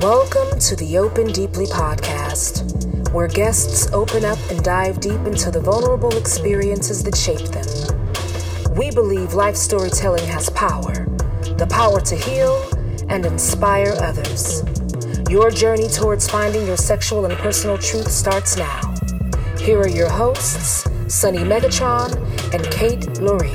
Welcome to the Open Deeply podcast, where guests open up and dive deep into the vulnerable experiences that shape them. We believe life storytelling has power the power to heal and inspire others. Your journey towards finding your sexual and personal truth starts now. Here are your hosts, Sunny Megatron and Kate Loree.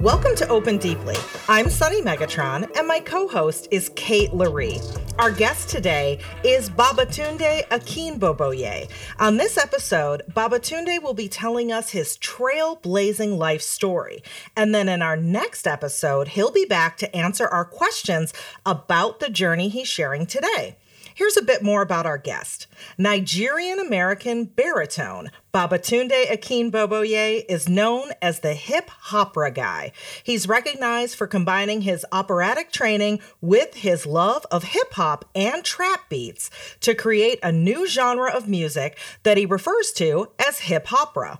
Welcome to Open Deeply. I'm Sunny Megatron, and my co host is Kate Loree. Our guest today is Babatunde Akinboboye. On this episode, Babatunde will be telling us his trailblazing life story. And then in our next episode, he'll be back to answer our questions about the journey he's sharing today. Here's a bit more about our guest. Nigerian American baritone Babatunde Akinboboye is known as the hip hopera guy. He's recognized for combining his operatic training with his love of hip hop and trap beats to create a new genre of music that he refers to as hip hopera.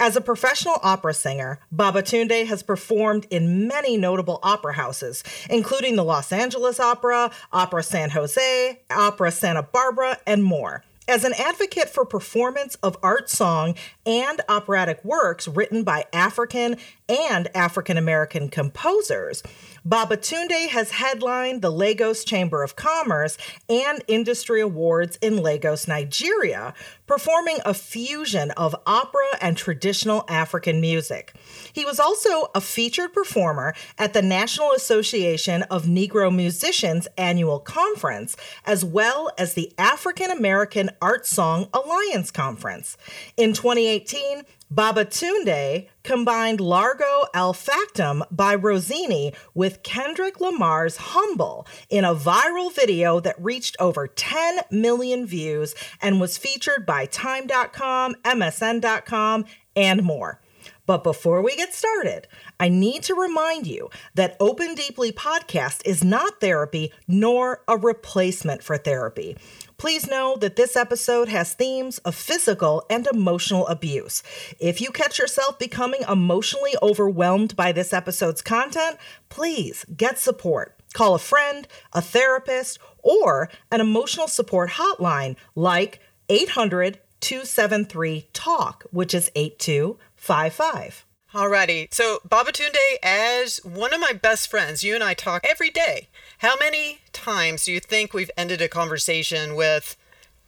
As a professional opera singer, Babatunde has performed in many notable opera houses, including the Los Angeles Opera, Opera San Jose, Opera Santa Barbara, and more. As an advocate for performance of art song and operatic works written by African and African American composers, Babatunde has headlined the Lagos Chamber of Commerce and Industry Awards in Lagos, Nigeria, performing a fusion of opera and traditional African music. He was also a featured performer at the National Association of Negro Musicians annual conference, as well as the African American Art Song Alliance Conference. In 2018, Babatunde combined Largo Al Factotum by Rossini with Kendrick Lamar's Humble in a viral video that reached over 10 million views and was featured by Time.com, MSN.com, and more. But before we get started, I need to remind you that Open Deeply podcast is not therapy nor a replacement for therapy. Please know that this episode has themes of physical and emotional abuse. If you catch yourself becoming emotionally overwhelmed by this episode's content, please get support. Call a friend, a therapist, or an emotional support hotline like 800 273 TALK, which is 8255. Alrighty. So, Babatunde, as one of my best friends, you and I talk every day. How many times do you think we've ended a conversation with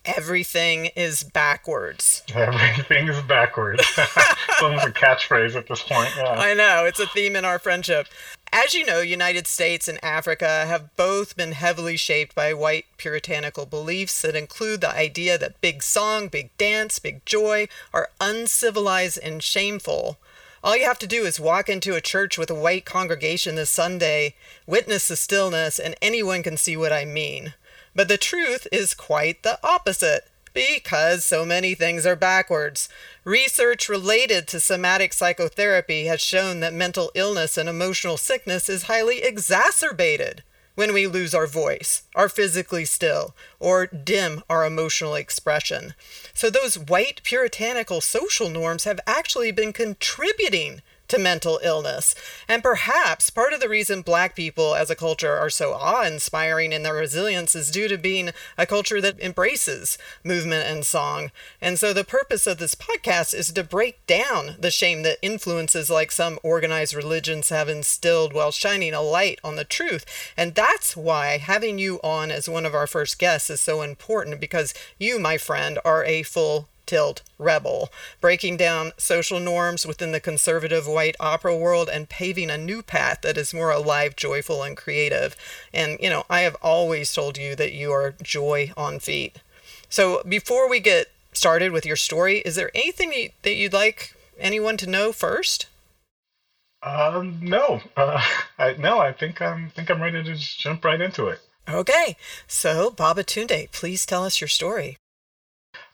everything is backwards? Everything is backwards. it's almost a catchphrase at this point. Yeah. I know. It's a theme in our friendship. As you know, United States and Africa have both been heavily shaped by white puritanical beliefs that include the idea that big song, big dance, big joy are uncivilized and shameful all you have to do is walk into a church with a white congregation this Sunday, witness the stillness, and anyone can see what I mean. But the truth is quite the opposite because so many things are backwards. Research related to somatic psychotherapy has shown that mental illness and emotional sickness is highly exacerbated when we lose our voice, are physically still, or dim our emotional expression. So, those white puritanical social norms have actually been contributing to mental illness. And perhaps part of the reason black people as a culture are so awe inspiring in their resilience is due to being a culture that embraces movement and song. And so the purpose of this podcast is to break down the shame that influences like some organized religions have instilled while shining a light on the truth. And that's why having you on as one of our first guests is so important because you, my friend, are a full tilt rebel, breaking down social norms within the conservative white opera world and paving a new path that is more alive, joyful, and creative. And, you know, I have always told you that you are joy on feet. So before we get started with your story, is there anything that you'd like anyone to know first? Um, no, uh, I, no, I think I'm think I'm ready to just jump right into it. Okay, so Babatunde, please tell us your story.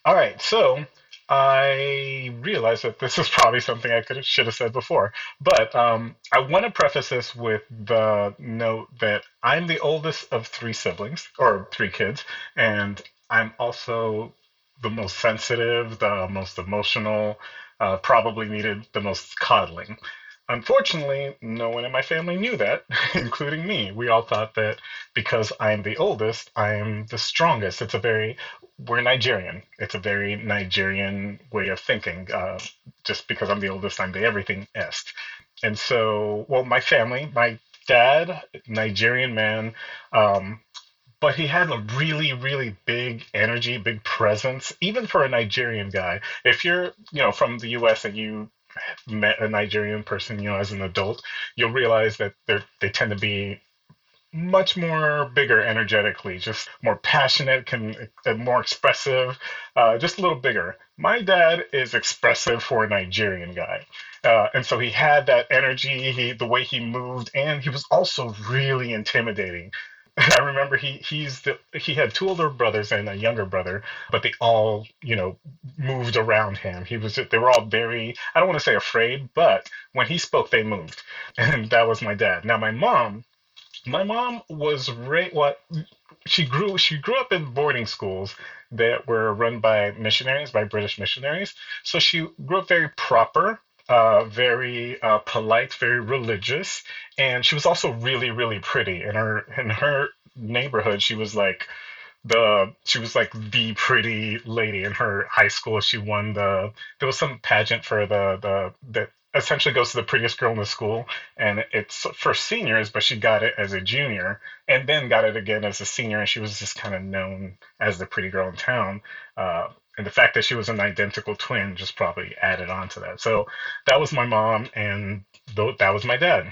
All right, so I realize that this is probably something I could should have said before, but um, I want to preface this with the note that I'm the oldest of three siblings or three kids, and I'm also the most sensitive, the most emotional, uh, probably needed the most coddling. Unfortunately, no one in my family knew that, including me. We all thought that because I'm the oldest, I'm the strongest. It's a very, we're Nigerian. It's a very Nigerian way of thinking. Uh, just because I'm the oldest, I'm the everything est. And so, well, my family, my dad, Nigerian man, um, but he had a really, really big energy, big presence, even for a Nigerian guy. If you're, you know, from the U.S. and you met a Nigerian person, you know, as an adult, you'll realize that they they tend to be much more bigger energetically, just more passionate, can more expressive, uh, just a little bigger. My dad is expressive for a Nigerian guy, uh, and so he had that energy, he the way he moved, and he was also really intimidating. I remember he he's the he had two older brothers and a younger brother, but they all you know moved around him. He was they were all very I don't want to say afraid, but when he spoke, they moved, and that was my dad. Now my mom, my mom was right what she grew she grew up in boarding schools that were run by missionaries by British missionaries, so she grew up very proper uh, very uh, polite, very religious, and she was also really, really pretty. In her in her neighborhood, she was like the she was like the pretty lady in her high school. She won the there was some pageant for the the that essentially goes to the prettiest girl in the school, and it's for seniors, but she got it as a junior, and then got it again as a senior, and she was just kind of known as the pretty girl in town. Uh, and the fact that she was an identical twin just probably added on to that. So that was my mom, and th- that was my dad.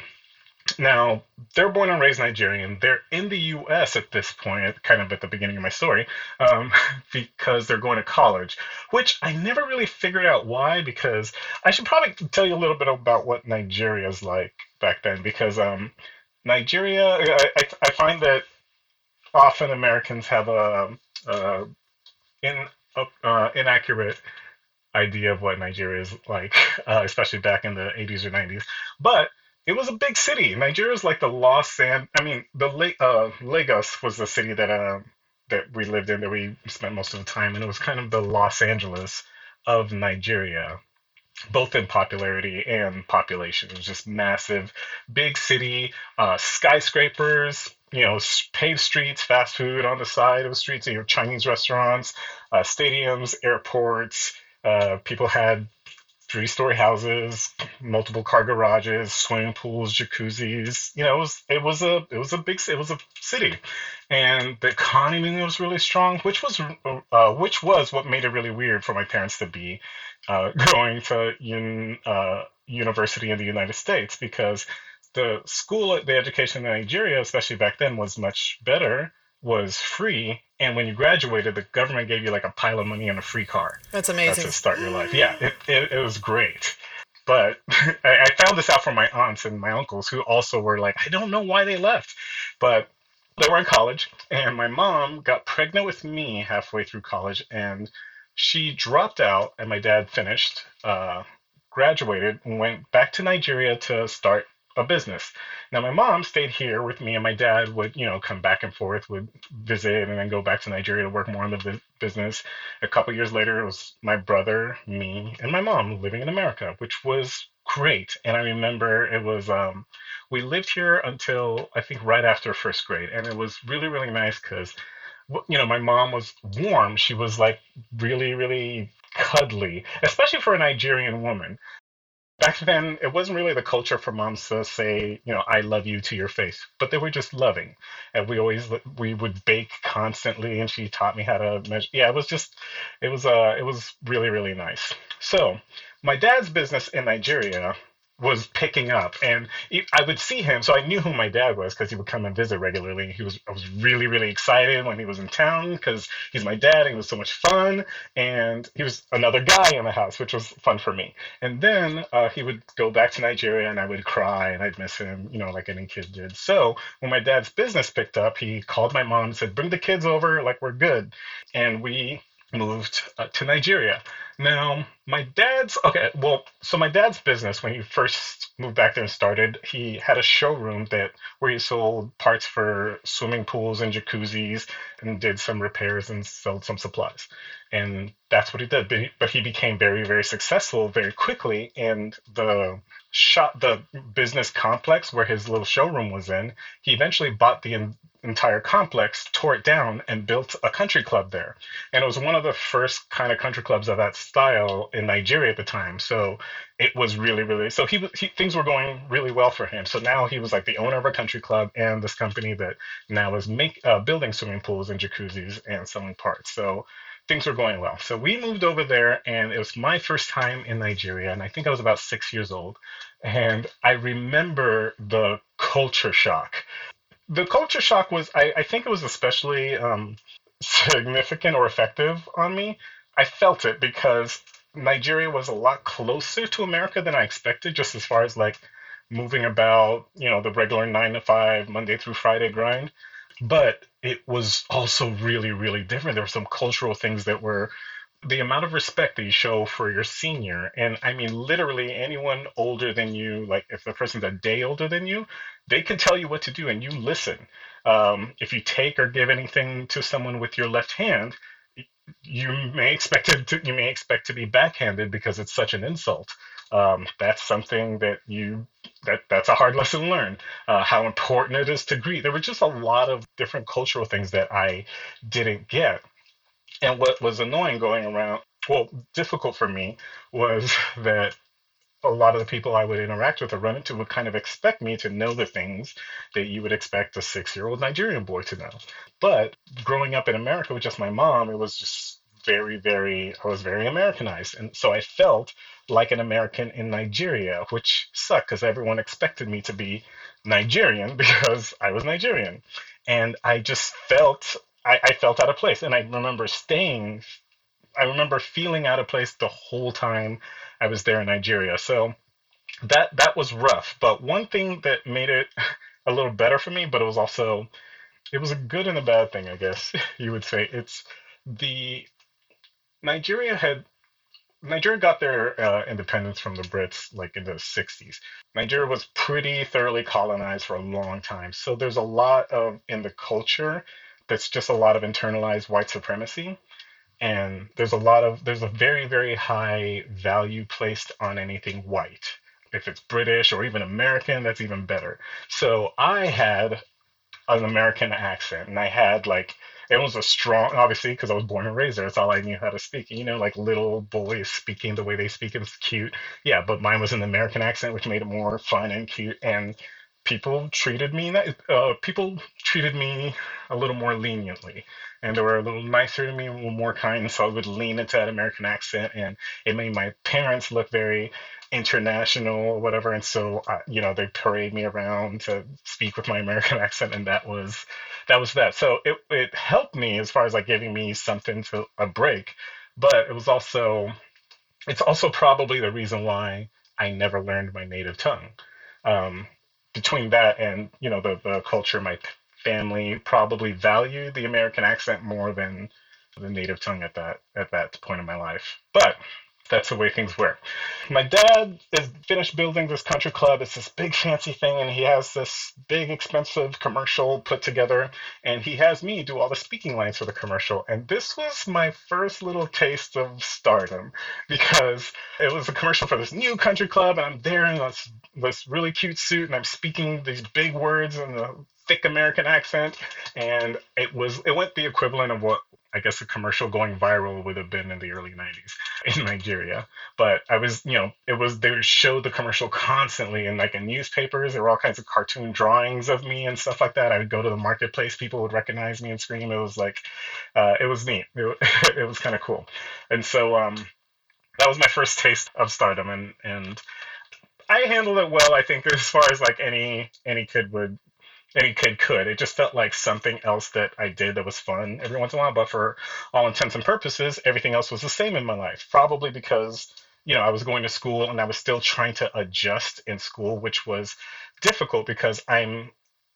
Now, they're born and raised Nigerian. They're in the US at this point, kind of at the beginning of my story, um, because they're going to college, which I never really figured out why, because I should probably tell you a little bit about what Nigeria is like back then, because um, Nigeria, I, I, I, find that often Americans have a, a in uh, inaccurate idea of what Nigeria is like, uh, especially back in the 80s or 90s. But it was a big city. Nigeria is like the Los An. I mean, the uh, Lagos was the city that uh, that we lived in, that we spent most of the time, and it was kind of the Los Angeles of Nigeria, both in popularity and population. It was just massive, big city, uh, skyscrapers, you know, paved streets, fast food on the side of the streets, you know, Chinese restaurants, uh, stadiums, airports. Uh, people had three story houses, multiple car garages, swimming pools, jacuzzis. You know, it was it was a it was a big it was a city, and the economy was really strong, which was uh, which was what made it really weird for my parents to be uh, going to un, uh, university in the United States because the school, the education in Nigeria, especially back then, was much better, was free, and when you graduated, the government gave you like a pile of money and a free car. That's amazing. That's to start your life. Yeah, it, it, it was great. But I, I found this out from my aunts and my uncles, who also were like, I don't know why they left, but they were in college, and my mom got pregnant with me halfway through college, and she dropped out, and my dad finished, uh, graduated, and went back to Nigeria to start a business. Now my mom stayed here with me, and my dad would, you know, come back and forth, would visit, and then go back to Nigeria to work more on the business. A couple years later, it was my brother, me, and my mom living in America, which was great. And I remember it was um, we lived here until I think right after first grade, and it was really really nice because you know my mom was warm. She was like really really cuddly, especially for a Nigerian woman back then it wasn't really the culture for moms to say you know i love you to your face but they were just loving. And we always we would bake constantly and she taught me how to measure. Yeah it was just it was uh it was really really nice. So my dad's business in nigeria was picking up. And i would see him so i knew who my dad was because he would come and visit regularly. He was i was really really excited when he was in town because he's my dad and he was so much fun. And he was another guy in the house which was fun for me. And then uh, he would go back to nigeria and i would cry and i'd miss him you know like any kid did. So when my dad's business picked up he called my mom and said bring the kids over like we're good. And we moved uh, to nigeria now my dad's okay. Well, so my dad's business when he first moved back there and started, he had a showroom that where he sold parts for swimming pools and jacuzzis and did some repairs and sold some supplies. And that's what he did. But he, but he became very very successful very quickly. And the shop, the business complex where his little showroom was in, he eventually bought the entire complex, tore it down, and built a country club there. And it was one of the first kind of country clubs of that style in Nigeria at the time. So it was really, really so he, he things were going really well for him. So now he was like the owner of a country club and this company that now is make uh, building swimming pools and jacuzzis and selling parts. So things were going well. So we moved over there, and it was my first time in Nigeria, and I think I was about six years old. And I remember the culture shock the culture shock was I, I think it was especially um, significant or effective on me. I felt it because Nigeria was a lot closer to America than I expected, just as far as like moving about, you know, the regular nine to five, Monday through Friday grind. But it was also really, really different. There were some cultural things that were the amount of respect that you show for your senior and i mean literally anyone older than you like if the person's a day older than you they can tell you what to do and you listen um, if you take or give anything to someone with your left hand you may expect it to, you may expect to be backhanded because it's such an insult um, that's something that you that that's a hard lesson learned. uh, how important it is to greet there were just a lot of different cultural things that i didn't get and what was annoying going around, well, difficult for me, was that a lot of the people I would interact with or run into would kind of expect me to know the things that you would expect a six year old Nigerian boy to know. But growing up in America with just my mom, it was just very, very, I was very Americanized. And so I felt like an American in Nigeria, which sucked because everyone expected me to be Nigerian because I was Nigerian. And I just felt I, I felt out of place. And I remember staying, I remember feeling out of place the whole time I was there in Nigeria. So that that was rough. But one thing that made it a little better for me, but it was also it was a good and a bad thing, I guess you would say. It's the Nigeria had Nigeria got their uh, independence from the Brits like in the 60s. Nigeria was pretty thoroughly colonized for a long time. So there's a lot of in the culture that's just a lot of internalized white supremacy and there's a lot of there's a very very high value placed on anything white. If it's british or even american that's even better. So i had an american accent and i had like it was a strong obviously because i was born and raised there it's all i knew how to speak. You know like little boys speaking the way they speak is cute. Yeah but mine was an american accent which made it more fun and cute. And people treated me uh, people treated me a little more leniently and they were a little nicer to me a little more kind so i would lean into that american accent and it made my parents look very international or whatever and so uh, you know they parade me around to speak with my american accent and that was that was that. So it, it helped me as far as like giving me something to a break but it was also it's also probably the reason why i never learned my native tongue. Um, between that and you know the, the culture my family probably valued the american accent more than the native tongue at that at that point in my life. But that's the way things work. My dad is finished building this country club. It's this big fancy thing, and he has this big expensive commercial put together, and he has me do all the speaking lines for the commercial. And this was my first little taste of stardom because it was a commercial for this new country club, and I'm there in this, this really cute suit, and I'm speaking these big words in a thick American accent, and it was it went the equivalent of what I guess a commercial going viral would have been in the early 90s in Nigeria. But I was, you know, it was, they would show the commercial constantly in like in newspapers. There were all kinds of cartoon drawings of me and stuff like that. I would go to the marketplace, people would recognize me and scream. It was like, uh, it was neat. It, it was kind of cool. And so um, that was my first taste of stardom. And, and, I handled it well, I think, as far as like any any kid would any kid could. It just felt like something else that I did that was fun every once in a while. But for all intents and purposes, everything else was the same in my life. Probably because you know I was going to school and I was still trying to adjust in school, which was difficult because I'm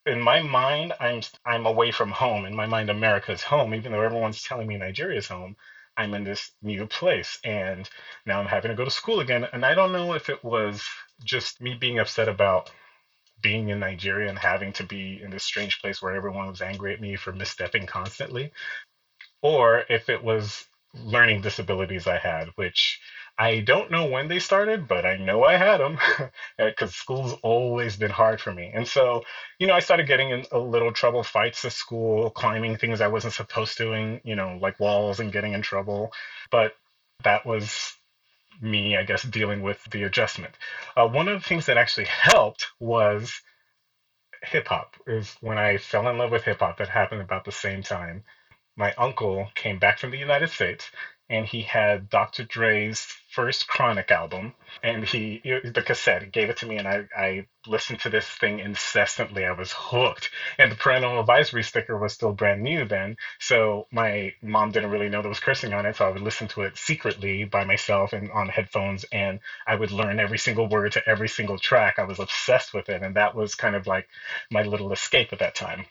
in my mind I'm I'm away from home. In my mind, America's home, even though everyone's telling me Nigeria's home. I'm in this new place and now I'm having to go to school again. And I don't know if it was just me being upset about being in Nigeria and having to be in this strange place where everyone was angry at me for misstepping constantly, or if it was learning disabilities I had, which I don't know when they started, but I know I had them because uh, school's always been hard for me. And so, you know, I started getting in a little trouble, fights at school, climbing things I wasn't supposed to, doing, you know, like walls and getting in trouble. But that was me, I guess, dealing with the adjustment. Uh, one of the things that actually helped was hip hop. Is when I fell in love with hip hop. That happened about the same time. My uncle came back from the United States and he had Dr. Dre's first Chronic album, and he the cassette. He gave it to me, and I I listened to this thing incessantly. I was hooked, and the parental advisory sticker was still brand new then, so my mom didn't really know there was cursing on it, so I would listen to it secretly by myself and on headphones, and I would learn every single word to every single track. I was obsessed with it, and that was kind of like my little escape at that time.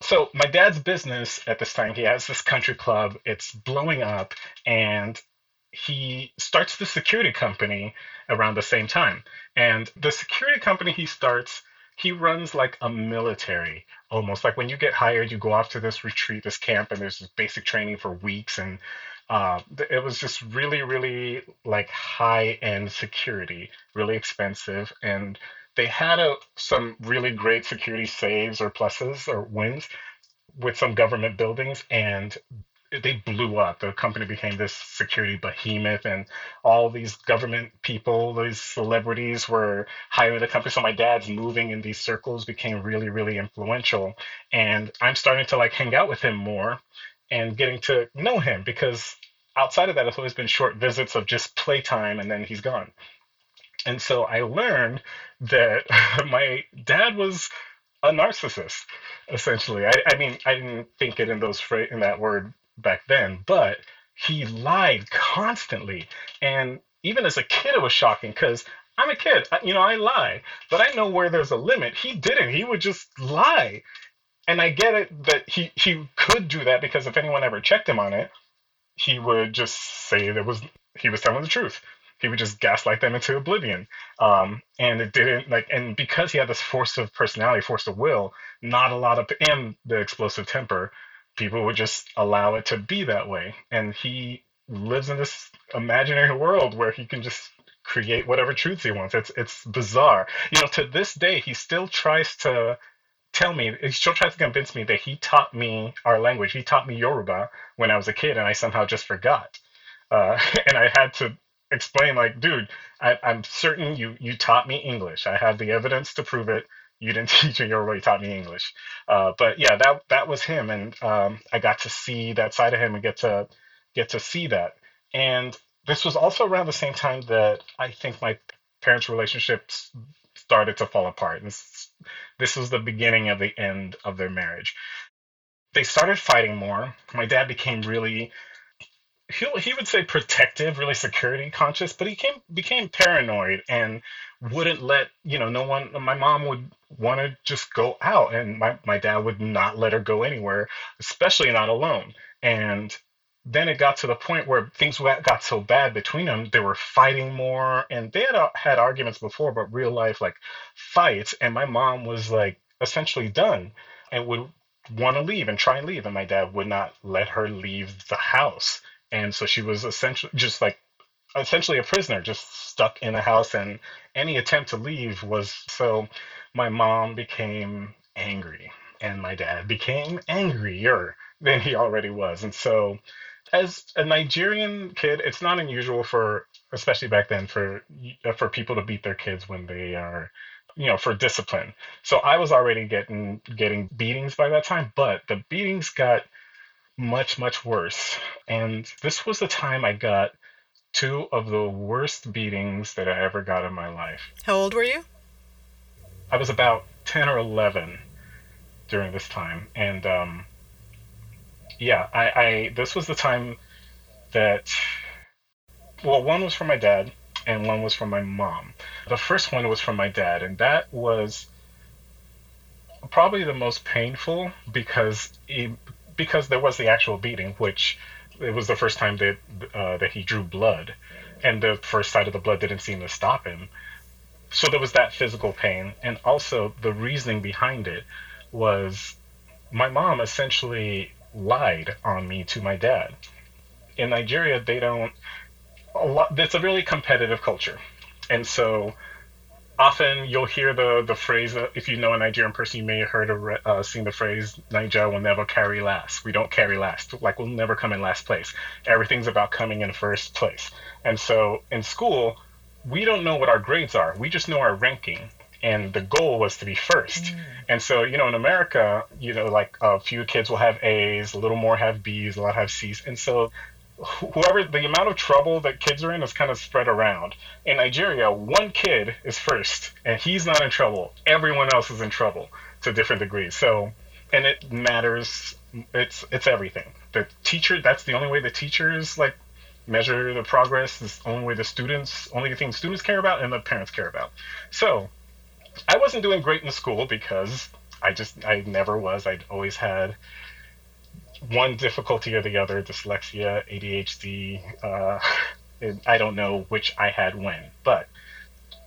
So my dad's business at this time, he has this country club. It's blowing up, and he starts the security company around the same time. And the security company he starts, he runs like a military almost. Like when you get hired, you go off to this retreat, this camp, and there's this basic training for weeks. And uh, it was just really, really like high end security, really expensive. And they had a, some really great security saves or pluses or wins with some government buildings and they blew up. The company became this security behemoth, and all these government people, these celebrities were hiring the company. So my dad's moving in these circles became really, really influential. And I'm starting to like hang out with him more and getting to know him because outside of that, it's always been short visits of just playtime and then he's gone. And so I learned that my dad was a narcissist, essentially. I, I mean, I didn't think it in those in that word back then, but he lied constantly. And even as a kid, it was shocking because I'm a kid. You know, I lie, but I know where there's a limit. He didn't. He would just lie. And I get it that he, he could do that because if anyone ever checked him on it, he would just say there was he was telling the truth he would just gaslight them into oblivion. Um, and it didn't like, and because he had this force of personality, force of will, not a lot of, and the explosive temper, people would just allow it to be that way. And he lives in this imaginary world where he can just create whatever truths he wants. It's it's bizarre. You know, to this day, he still tries to tell me, he still tries to convince me that he taught me our language. He taught me Yoruba when I was a kid, and I somehow just forgot. Uh, and I had to explain like, dude, I, am certain you you taught me English. I have the evidence to prove it. You didn't teach me. You taught me English. Uh, but yeah, that that was him, and um, I got to see that side of him and get to get to see that. And this was also around the same time that I think my parents' relationships started to fall apart. This, this was the beginning of the end of their marriage. They started fighting more. My dad became really he he would say protective, really security conscious, but he came became paranoid and wouldn't let you know no one. My mom would want to just go out, and my my dad would not let her go anywhere, especially not alone. And then it got to the point where things got so bad between them, they were fighting more, and they had had arguments before, but real life like fights. And my mom was like essentially done, and would want to leave and try and leave, and my dad would not let her leave the house and so she was essentially just like essentially a prisoner just stuck in a house and any attempt to leave was so my mom became angry and my dad became angrier than he already was. And so as a nigerian kid it's not unusual for especially back then for uh, for people to beat their kids when they are you know for discipline. So i was already getting getting beatings by that time but the beatings got much, much worse. And this was the time I got two of the worst beatings that I ever got in my life. How old were you? I was about 10 or 11 during this time. And um, yeah, I, I this was the time that, well, one was from my dad and one was from my mom. The first one was from my dad, and that was probably the most painful because it, because there was the actual beating, which it was the first time that uh, that he drew blood, and the first sight of the blood didn't seem to stop him. So there was that physical pain, and also the reasoning behind it was my mom essentially lied on me to my dad. In Nigeria, they don't. A lot. It's a really competitive culture, and so often you'll hear the the phrase. Uh, if you know a Nigerian person, you may have heard or uh, seen the phrase "Nigeria will never carry last." We don't carry last. Like we'll never come in last place. Everything's about coming in first place. And so in school, we don't know what our grades are. We just know our ranking. And the goal was to be first. Mm. And so, you know, in America, you know, like a few kids will have A's, a little more have B's, a lot have C's. And so whoever the amount of trouble that kids are in is kind of spread around. In Nigeria, one kid is first and he's not in trouble. Everyone else is in trouble to different degrees. So, and it matters. It's it's everything. The teacher. That's the only way the teachers like measure the progress. Is the only way the students, only thing students care about and the parents care about. So, I wasn't doing great in school because I just I never was. I'd always had one difficulty or the other, dyslexia, ADHD. Uh, I don't know which I had when, but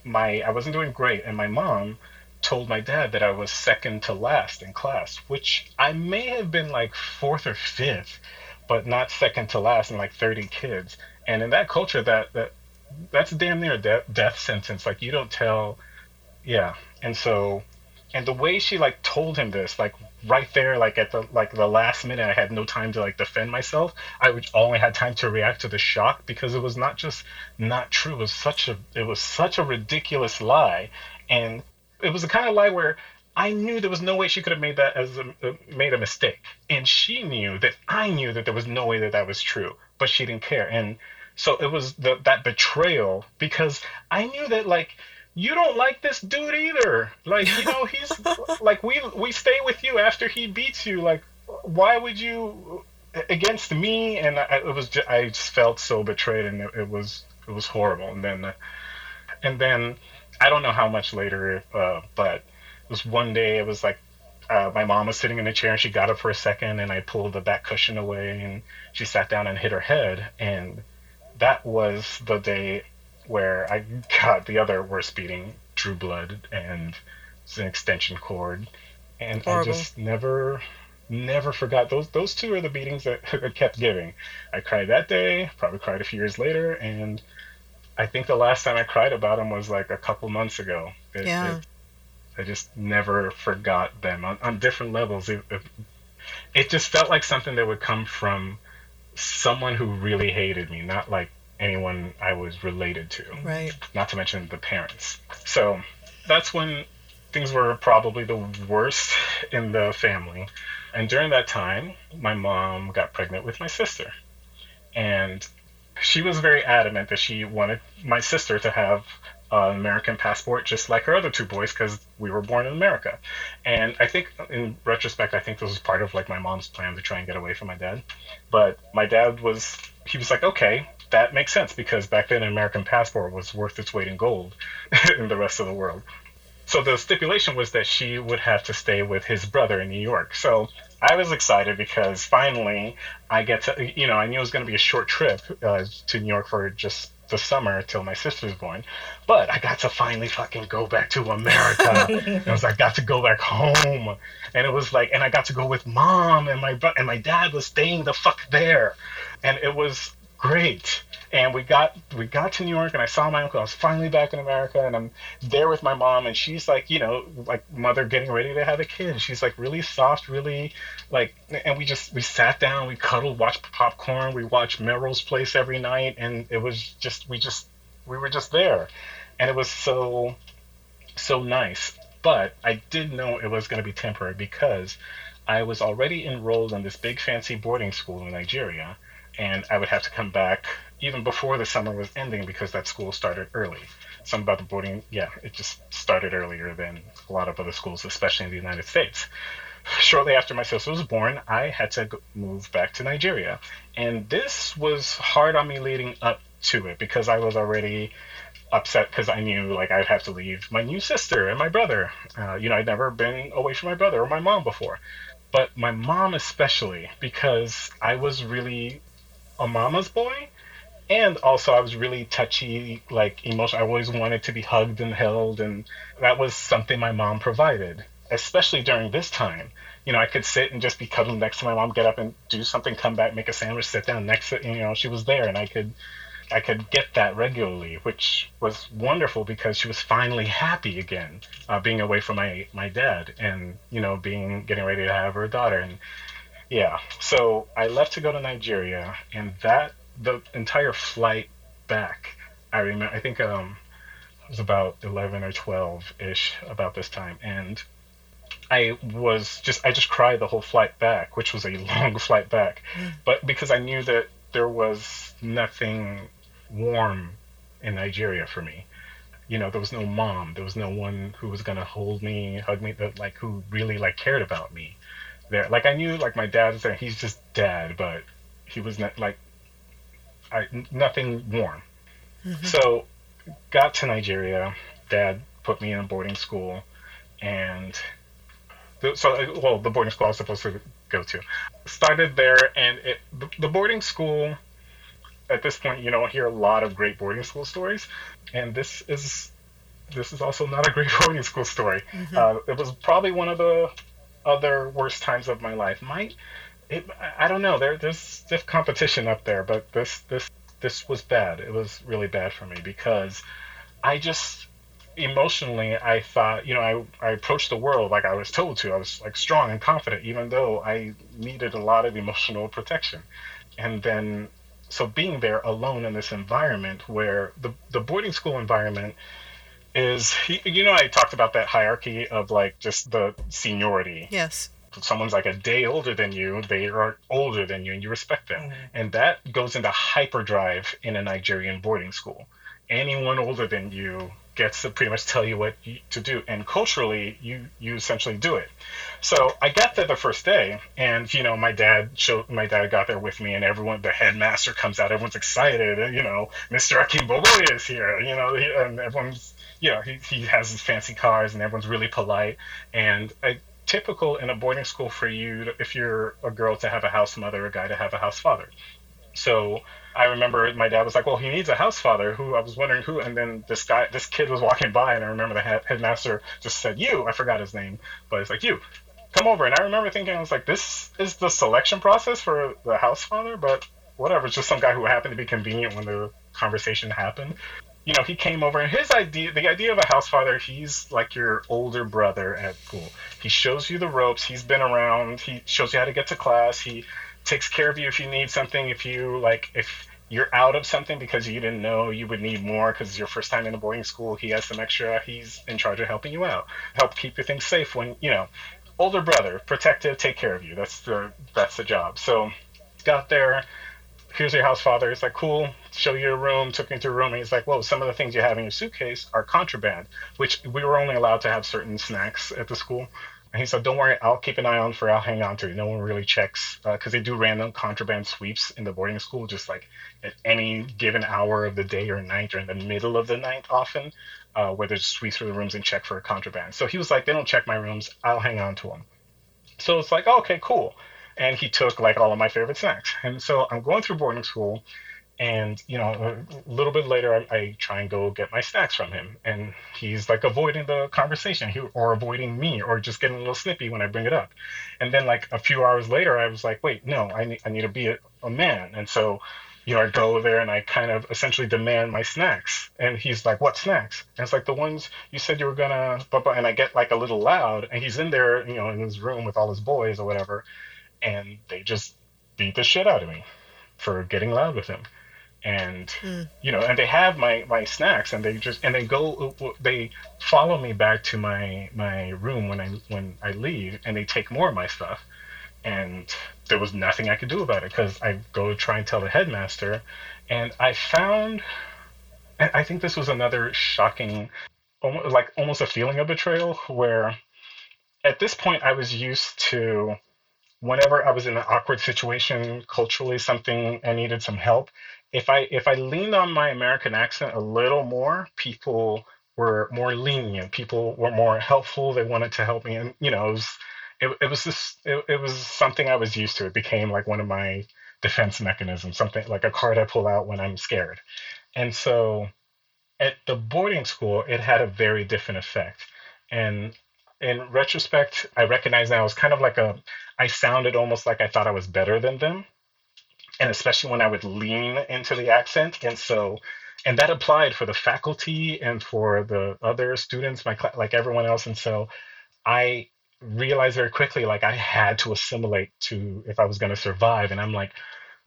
my I wasn't doing great, and my mom told my dad that I was second to last in class, which I may have been like fourth or fifth, but not second to last in like 30 kids. And in that culture, that that that's damn near a de- death sentence. Like you don't tell, yeah. And so and the way she like told him this like right there like at the like the last minute i had no time to like defend myself. I only had time to react to the shock because it was not just not true. It was such a it was such a ridiculous lie. And it was the kind of lie where i knew there was no way she could have made that as a, uh, made a mistake. And she knew that i knew that there was no way that that was true but she didn't care. And so it was the, that betrayal because i knew that like you don't like this dude either. Like, you know, he's like we we stay with you after he beats you. Like, why would you against me? And I, it was just, I just felt so betrayed, and it, it was it was horrible. And then and then I don't know how much later, uh, but it was one day. It was like uh, my mom was sitting in a chair and she got up for a second and I pulled the back cushion away and she sat down and hit her head and that was the day where I got the other worst beating, Drew Blood, and it's an extension cord, and Horrible. I just never, never forgot those. Those two are the beatings that I kept giving. I cried that day, probably cried a few years later, and I think the last time I cried about them was like a couple months ago. It, yeah. It, I just never forgot them on, on different levels. It, it, it just felt like something that would come from someone who really hated me, not like anyone I was related to. Right. Not to mention the parents. So that's when things were probably the worst in the family. And during that time, my mom got pregnant with my sister. And she was very adamant that she wanted my sister to have an American passport just like her other two boys because we were born in America. And I think in retrospect, I think this was part of like my mom's plan to try and get away from my dad. But my dad was, he was like, okay, that makes sense because back then an American passport was worth its weight in gold in the rest of the world. So the stipulation was that she would have to stay with his brother in New York. So I was excited because finally I get to, you know, I knew it was going to be a short trip uh, to New York for just the summer till my sister was born. But I got to finally fucking go back to America. and I was like, I got to go back home. And it was like, and I got to go with mom and my brother. and my dad was staying the fuck there. And it was great. And we got we got to New York, and I saw my uncle. I was finally back in America, and I'm there with my mom, and she's like, you know, like mother getting ready to have a kid. She's like really soft, really like, and we just we sat down, we cuddled, watched popcorn, we watched Melrose Place every night, and it was just we just we were just there, and it was so so nice. But I did know it was going to be temporary because I was already enrolled in this big fancy boarding school in Nigeria and I would have to come back even before the summer was ending because that school started early. Some about the boarding, yeah, it just started earlier than a lot of other schools, especially in the United States. Shortly after my sister was born, I had to move back to Nigeria. And this was hard on me leading up to it because I was already upset because I knew like I'd have to leave my new sister and my brother. Uh, you know, I'd never been away from my brother or my mom before, but my mom especially because I was really a mama's boy and also I was really touchy, like emotional. I always wanted to be hugged and held, and that was something my mom provided, especially during this time. You know, I could sit and just be cuddled next to my mom, get up and do something, come back, make a sandwich, sit down next to you know she was there, and I could I could get that regularly, which was wonderful because she was finally happy again, uh, being away from my my dad and you know being getting ready to have her daughter and yeah. So I left to go to Nigeria, and that the entire flight back, I remember. I think um, it was about eleven or twelve ish about this time, and I was just I just cried the whole flight back, which was a long flight back, mm. but because I knew that there was nothing warm in Nigeria for me. You know, there was no mom, there was no one who was gonna hold me, hug me, that like who really like cared about me. There, like I knew like my dad's there, he's just dad, but he was not like I, nothing warm. Mm-hmm. So, got to Nigeria. Dad put me in a boarding school, and so well, the boarding school I was supposed to go to. Started there, and it the, the boarding school. At this point, you know, I hear a lot of great boarding school stories, and this is this is also not a great boarding school story. Mm-hmm. Uh, it was probably one of the other worst times of my life. Might it, I don't know. There, there's stiff competition up there, but this, this, this was bad. It was really bad for me because I just emotionally, I thought, you know, I, I approached the world like I was told to. I was like strong and confident, even though I needed a lot of emotional protection. And then, so being there alone in this environment where the, the boarding school environment is, you know, I talked about that hierarchy of like just the seniority. Yes If someone's like a day older than you, they are older than you, and you respect them. Mm-hmm. And that goes into hyperdrive in a Nigerian boarding school. Anyone older than you gets to pretty much tell you what you, to do, and culturally, you you essentially do it. So I got there the first day, and you know, my dad showed my dad got there with me, and everyone, the headmaster comes out, everyone's excited, and you know, Mr. Akinboboye is here, you know, and everyone's you know, he, he has his fancy cars and everyone's really polite. And typical in a boarding school for you, if you're a girl, to have a house mother, a guy to have a house father. So I remember my dad was like, "Well, he needs a house father." Who I was wondering who, and then this guy, this kid was walking by, and I remember the head, headmaster just said, "You." I forgot his name, but it's like you. Come over, and I remember thinking, I was like, "This is the selection process for the house father," but whatever. It's just some guy who happened to be convenient when the conversation happened you know, he came over and his idea, the idea of a house father, he's like your older brother at school. He shows you the ropes. He's been around. He shows you how to get to class. He takes care of you if you need something. If you like, if you're out of something because you didn't know you would need more because it's your first time in a boarding school, he has some extra. He's in charge of helping you out, help keep your things safe when you know. Older brother, protective, take care of you. That's the that's the job. So got there here's your house father. He's like, cool, show you a room, took me to a room. And he's like, whoa, some of the things you have in your suitcase are contraband, which we were only allowed to have certain snacks at the school. And he said, don't worry, I'll keep an eye on for, I'll hang on to it. No one really checks, because uh, they do random contraband sweeps in the boarding school, just like at any given hour of the day or night or in the middle of the night often, uh, where there's sweep through the rooms and check for contraband. So he was like, they don't check my rooms, I'll hang on to them. So it's like, okay, cool and he took like all of my favorite snacks. And so I'm going through boarding school, and you know, a little bit later, I, I try and go get my snacks from him, and he's like avoiding the conversation, he, or avoiding me, or just getting a little snippy when I bring it up. And then like a few hours later, I was like, wait, no, I need I need to be a, a man, and so. You know, I go there and I kind of essentially demand my snacks. And he's like, What snacks? And it's like the ones you said you were gonna and I get like a little loud and he's in there, you know, in his room with all his boys or whatever and they just beat the shit out of me for getting loud with him and mm. you know and they have my my snacks and they just and they go they follow me back to my my room when i when i leave and they take more of my stuff and there was nothing i could do about it because i go try and tell the headmaster and i found and i think this was another shocking like almost a feeling of betrayal where at this point i was used to whenever I was in an awkward situation culturally, something I needed some help, if I if I leaned on my American accent a little more, people were more lenient. People were more helpful. They wanted to help me, and you know, it was it, it was this it, it was something I was used to. It became like one of my defense mechanisms, something like a card I pull out when I'm scared. And so at the boarding school, it had a very different effect. And in retrospect, I recognize now was kind of like a, I sounded almost like I thought I was better than them. And especially when I would lean into the accent. And so, and that applied for the faculty and for the other students, my like everyone else. And so I realized very quickly, like I had to assimilate to if I was going to survive. And I'm like,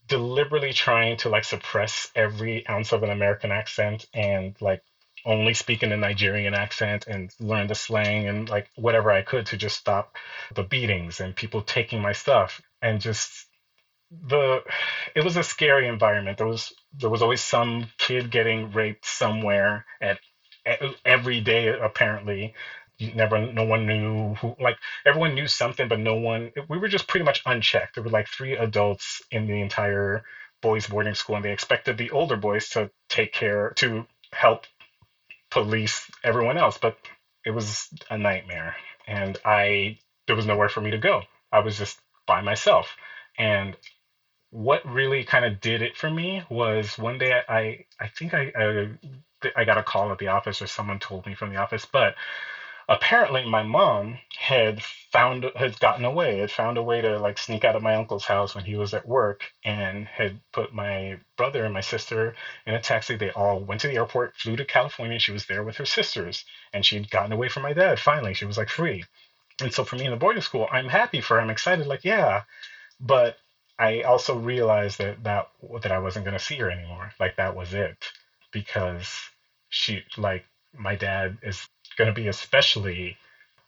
deliberately trying to like suppress every ounce of an American accent and like only speak in a Nigerian accent and learn the slang and like whatever I could to just stop the beatings and people taking my stuff and just the it was a scary environment. There was there was always some kid getting raped somewhere at, at every day apparently you never no one knew who like everyone knew something but no one we were just pretty much unchecked there were like three adults in the entire boys boarding school and they expected the older boys to take care to help police everyone else but it was a nightmare. And i there was nowhere for me to go. I was just by myself. And what really kind of did it for me was one day i i, think I, I I got a call at the office or someone told me from the office but apparently my mom had found had gotten away had found a way to like sneak out of my uncle's house when he was at work and had put my brother and my sister in a taxi. They all went to the airport flew to california. She was there with her sisters and she'd gotten away from my dad finally. She was like free. And so for me in the boarding school i'm happy for her. I'm excited like yeah. But i also realized that that that i wasn't going to see her anymore. Like that was it. Because she like my dad is going to be especially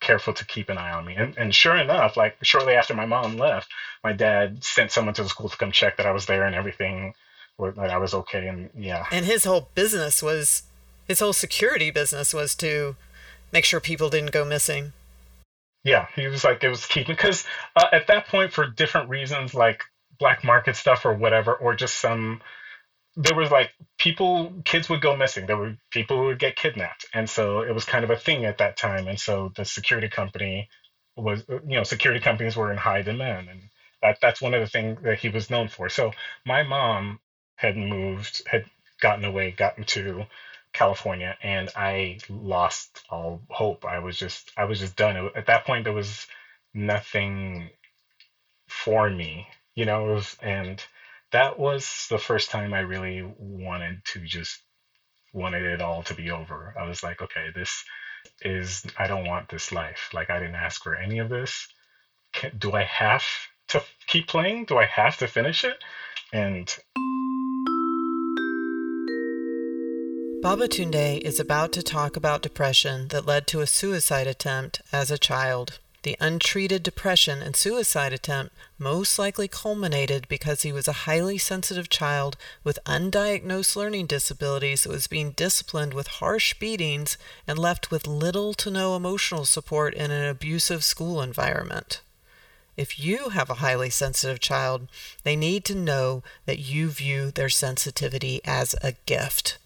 careful to keep an eye on me. And, and sure enough, like shortly after my mom left, my dad sent someone to the school to come check that I was there and everything, that I was okay. And yeah. And his whole business was, his whole security business was to make sure people didn't go missing. Yeah, he was like, it was keeping, because uh, at that point, for different reasons, like black market stuff or whatever, or just some there was like people kids would go missing. There were people who would get kidnapped. And so it was kind of a thing at that time. And so the security company was you know security companies were in high demand. And that that's one of the things that he was known for. So my mom had moved had gotten away gotten to california and i lost all hope. I was just i was just done. At that point there was nothing for me you know was, and that was the first time I really wanted to just wanted it all to be over. I was like, okay, this is I don't want this life. Like I didn't ask for any of this. Can, do I have to keep playing? Do I have to finish it? And Babatunde is about to talk about depression that led to a suicide attempt as a child. The untreated depression and suicide attempt most likely culminated because he was a highly sensitive child with undiagnosed learning disabilities that was being disciplined with harsh beatings and left with little to no emotional support in an abusive school environment. If you have a highly sensitive child, they need to know that you view their sensitivity as a gift.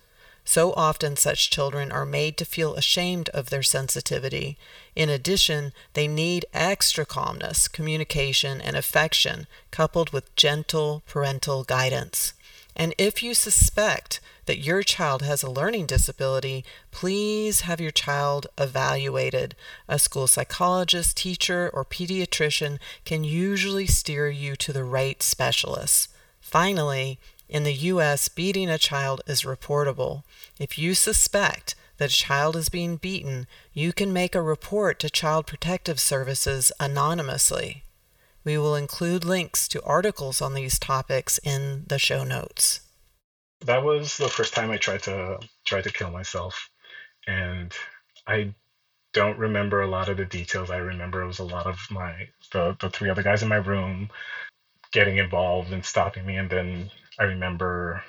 So often, such children are made to feel ashamed of their sensitivity. In addition, they need extra calmness, communication, and affection, coupled with gentle parental guidance. And if you suspect that your child has a learning disability, please have your child evaluated. A school psychologist, teacher, or pediatrician can usually steer you to the right specialist. Finally, in the U.S., beating a child is reportable. If you suspect that a child is being beaten, you can make a report to Child Protective Services anonymously. We will include links to articles on these topics in the show notes. That was the first time I tried to try to kill myself, and I don't remember a lot of the details. I remember it was a lot of my the, the three other guys in my room getting involved and stopping me, and then I remember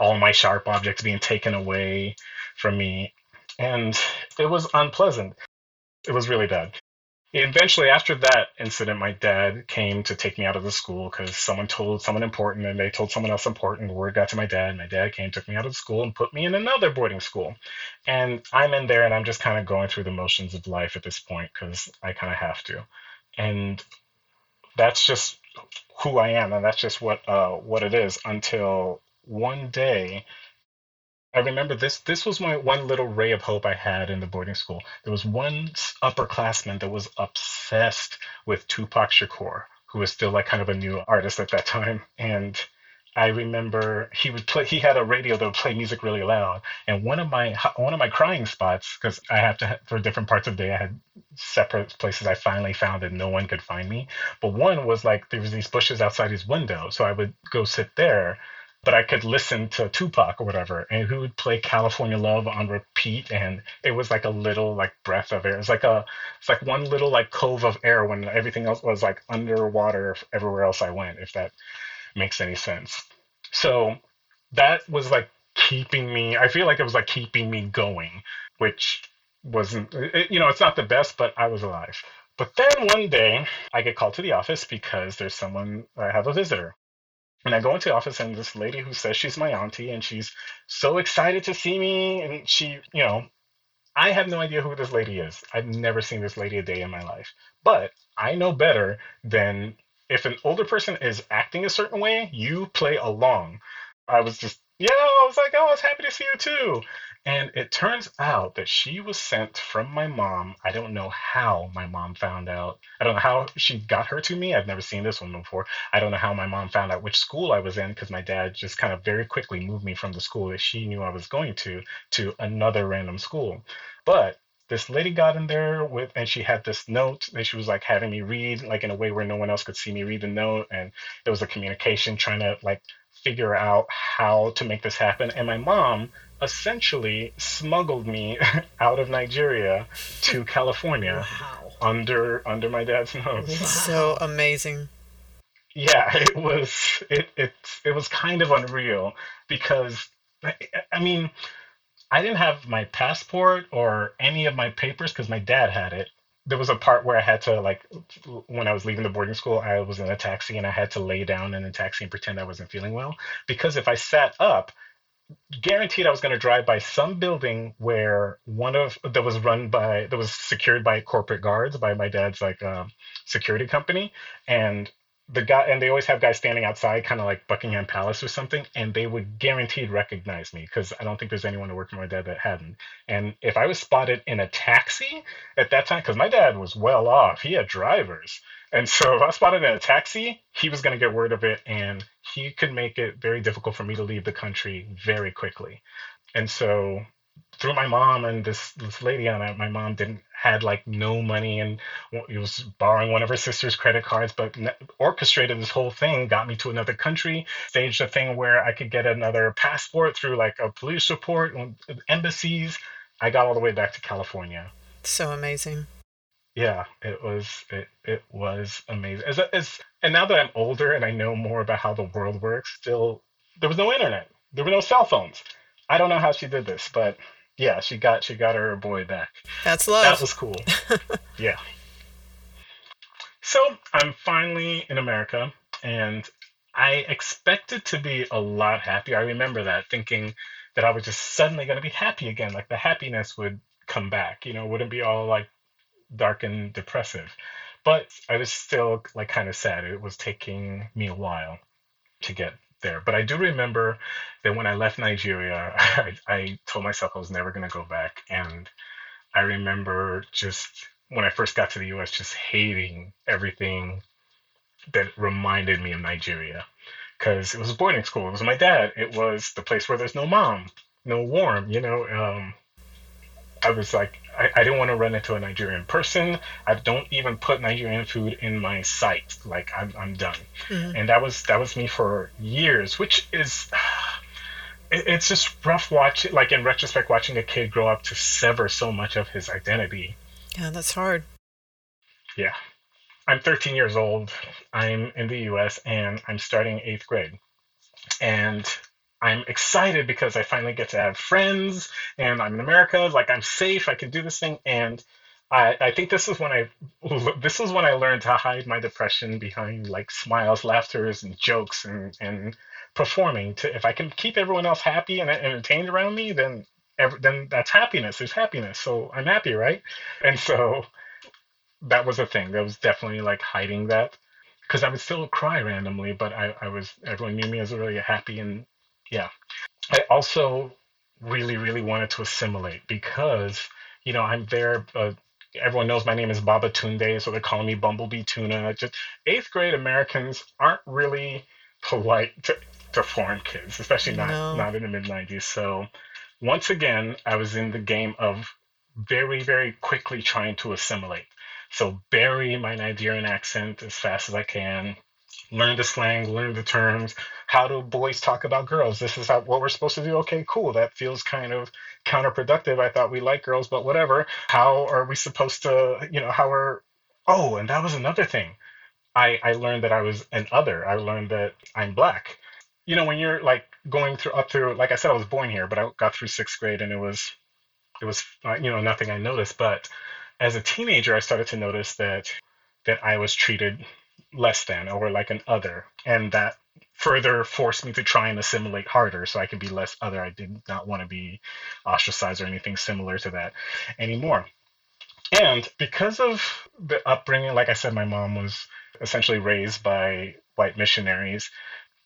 all my sharp objects being taken away from me. And it was unpleasant. It was really bad. Eventually, after that incident, my dad came to take me out of the school because someone told someone important and they told someone else important. The word got to my dad. My dad came, took me out of the school, and put me in another boarding school. And I'm in there and I'm just kind of going through the motions of life at this point because I kind of have to. And that's just who I am, and that's just what uh, what it is. Until one day, I remember this. This was my one little ray of hope I had in the boarding school. There was one upperclassman that was obsessed with Tupac Shakur, who was still like kind of a new artist at that time, and I remember he would play. He had a radio that would play music really loud, and one of my one of my crying spots because I have to for different parts of the day I had separate places I finally found that no one could find me. But one was like there was these bushes outside his window, so I would go sit there, but I could listen to Tupac or whatever, and he would play California Love on repeat, and it was like a little like breath of air. It's like a it's like one little like cove of air when everything else was like underwater everywhere else I went. If that makes any sense. So that was like keeping me, I feel like it was like keeping me going, which wasn't, eh, eh, you know, it's not the best, but I was alive. But then one day I get called to the office because there's someone, I have a visitor. And I go into the office and this lady who says she's my auntie and she's so excited to see me. And she, you know, I have no idea who this lady is. I've never seen this lady a day in my life. But I know better than if an older person is acting a certain way, you play along. I was just, yeah, I was like, oh, I was happy to see you too. And it turns out that she was sent from my mom. I don't know how my mom found out. I don't know how she got her to me. I've never seen this woman before. I don't know how my mom found out which school I was in because my dad just kind of very quickly moved me from the school that she knew I was going to to another random school. But this lady got in there with and she had this note that she was like having me read like in a way where no one else could see me read the note and there was a communication trying to like figure out how to make this happen and my mom essentially smuggled me out of Nigeria to California wow. under under my dad's nose. Wow. So amazing. Yeah, it was it it it was kind of unreal because I mean I didn't have my passport or any of my papers because my dad had it. There was a part where I had to like when I was leaving the boarding school, I was in a taxi and I had to lay down in a taxi and pretend I wasn't feeling well because if I sat up, guaranteed I was going to drive by some building where one of that was run by that was secured by corporate guards by my dad's like um, security company and the guy and they always have guys standing outside kind of like buckingham palace or something and they would guaranteed recognize me because i don't think there's anyone who worked for my dad that hadn't. And if i was spotted in a taxi at that time because my dad was well off he had drivers and so if i spotted in a taxi he was going to get word of it and he could make it very difficult for me to leave the country very quickly. And so through my mom and this this lady on it. My mom didn't had like no money and was borrowing one of her sister's credit cards, but orchestrated this whole thing, got me to another country, staged a thing where I could get another passport through like a police report, uh, embassies. I got all the way back to California. So amazing. Yeah, it was it it was amazing. As as and now that I'm older and I know more about how the world works, still there was no internet. There were no cell phones. I don't know how she did this, but yeah, she got she got her boy back. That's love. That was cool. yeah. So I'm finally in America, and I expected to be a lot happier. I remember that thinking that I was just suddenly going to be happy again, like the happiness would come back. You know, wouldn't be all like dark and depressive. But I was still like kind of sad. It was taking me a while to get there. But I do remember that when I left Nigeria, I, I told myself I was never going to go back. And I remember just when I first got to the US, just hating everything that reminded me of Nigeria. Because it was boarding school. It was my dad. It was the place where there's no mom, no warm, you know. Um, I was like, I, I didn't want to run into a Nigerian person. I don't even put Nigerian food in my sight. Like I'm, I'm done. Mm-hmm. And that was that was me for years, which is it, it's just rough watching. Like in retrospect, watching a kid grow up to sever so much of his identity. Yeah, that's hard. Yeah, I'm 13 years old. I'm in the U.S. and I'm starting eighth grade, and I'm excited because I finally get to have friends and I'm in America. Like I'm safe. I can do this thing. And I, I think this is when I this is when I learned to hide my depression behind like smiles, laughters, and jokes and and performing. To if I can keep everyone else happy and entertained around me, then every, then that's happiness. There's happiness. So I'm happy, right? And so that was a thing. That was definitely like hiding that. because I would still cry randomly, but I, I was everyone knew me as really happy and yeah. I also really really wanted to assimilate because you know I'm there. Uh, everyone knows my name is Babatunde, so they're calling me Bumblebee Tuna. Just eighth grade Americans aren't really polite to, to foreign kids, especially not No. not in the mid '90s. So once again, I was in the game of very very quickly trying to assimilate. So bury my Nigerian accent as fast as I can. Learn the slang, learn the terms. How do boys talk about girls? This is how, what we're supposed to do. Okay, cool. That feels kind of counterproductive. I thought we like girls, but whatever. How are we supposed to, you know, how are, oh, and that was another thing. I, I learned that I was an other. I learned that I'm black. You know, when you're like going through up through, like I said, I was born here, but I got through sixth grade and it was, it was, uh, you know, nothing I noticed. But as a teenager, I started to notice that that I was treated less than or like an other, and that further forced me to try and assimilate harder so I could be less other. I did not want to be ostracized or anything similar to that anymore. And because of the upbringing, like I said, my mom was essentially raised by white missionaries.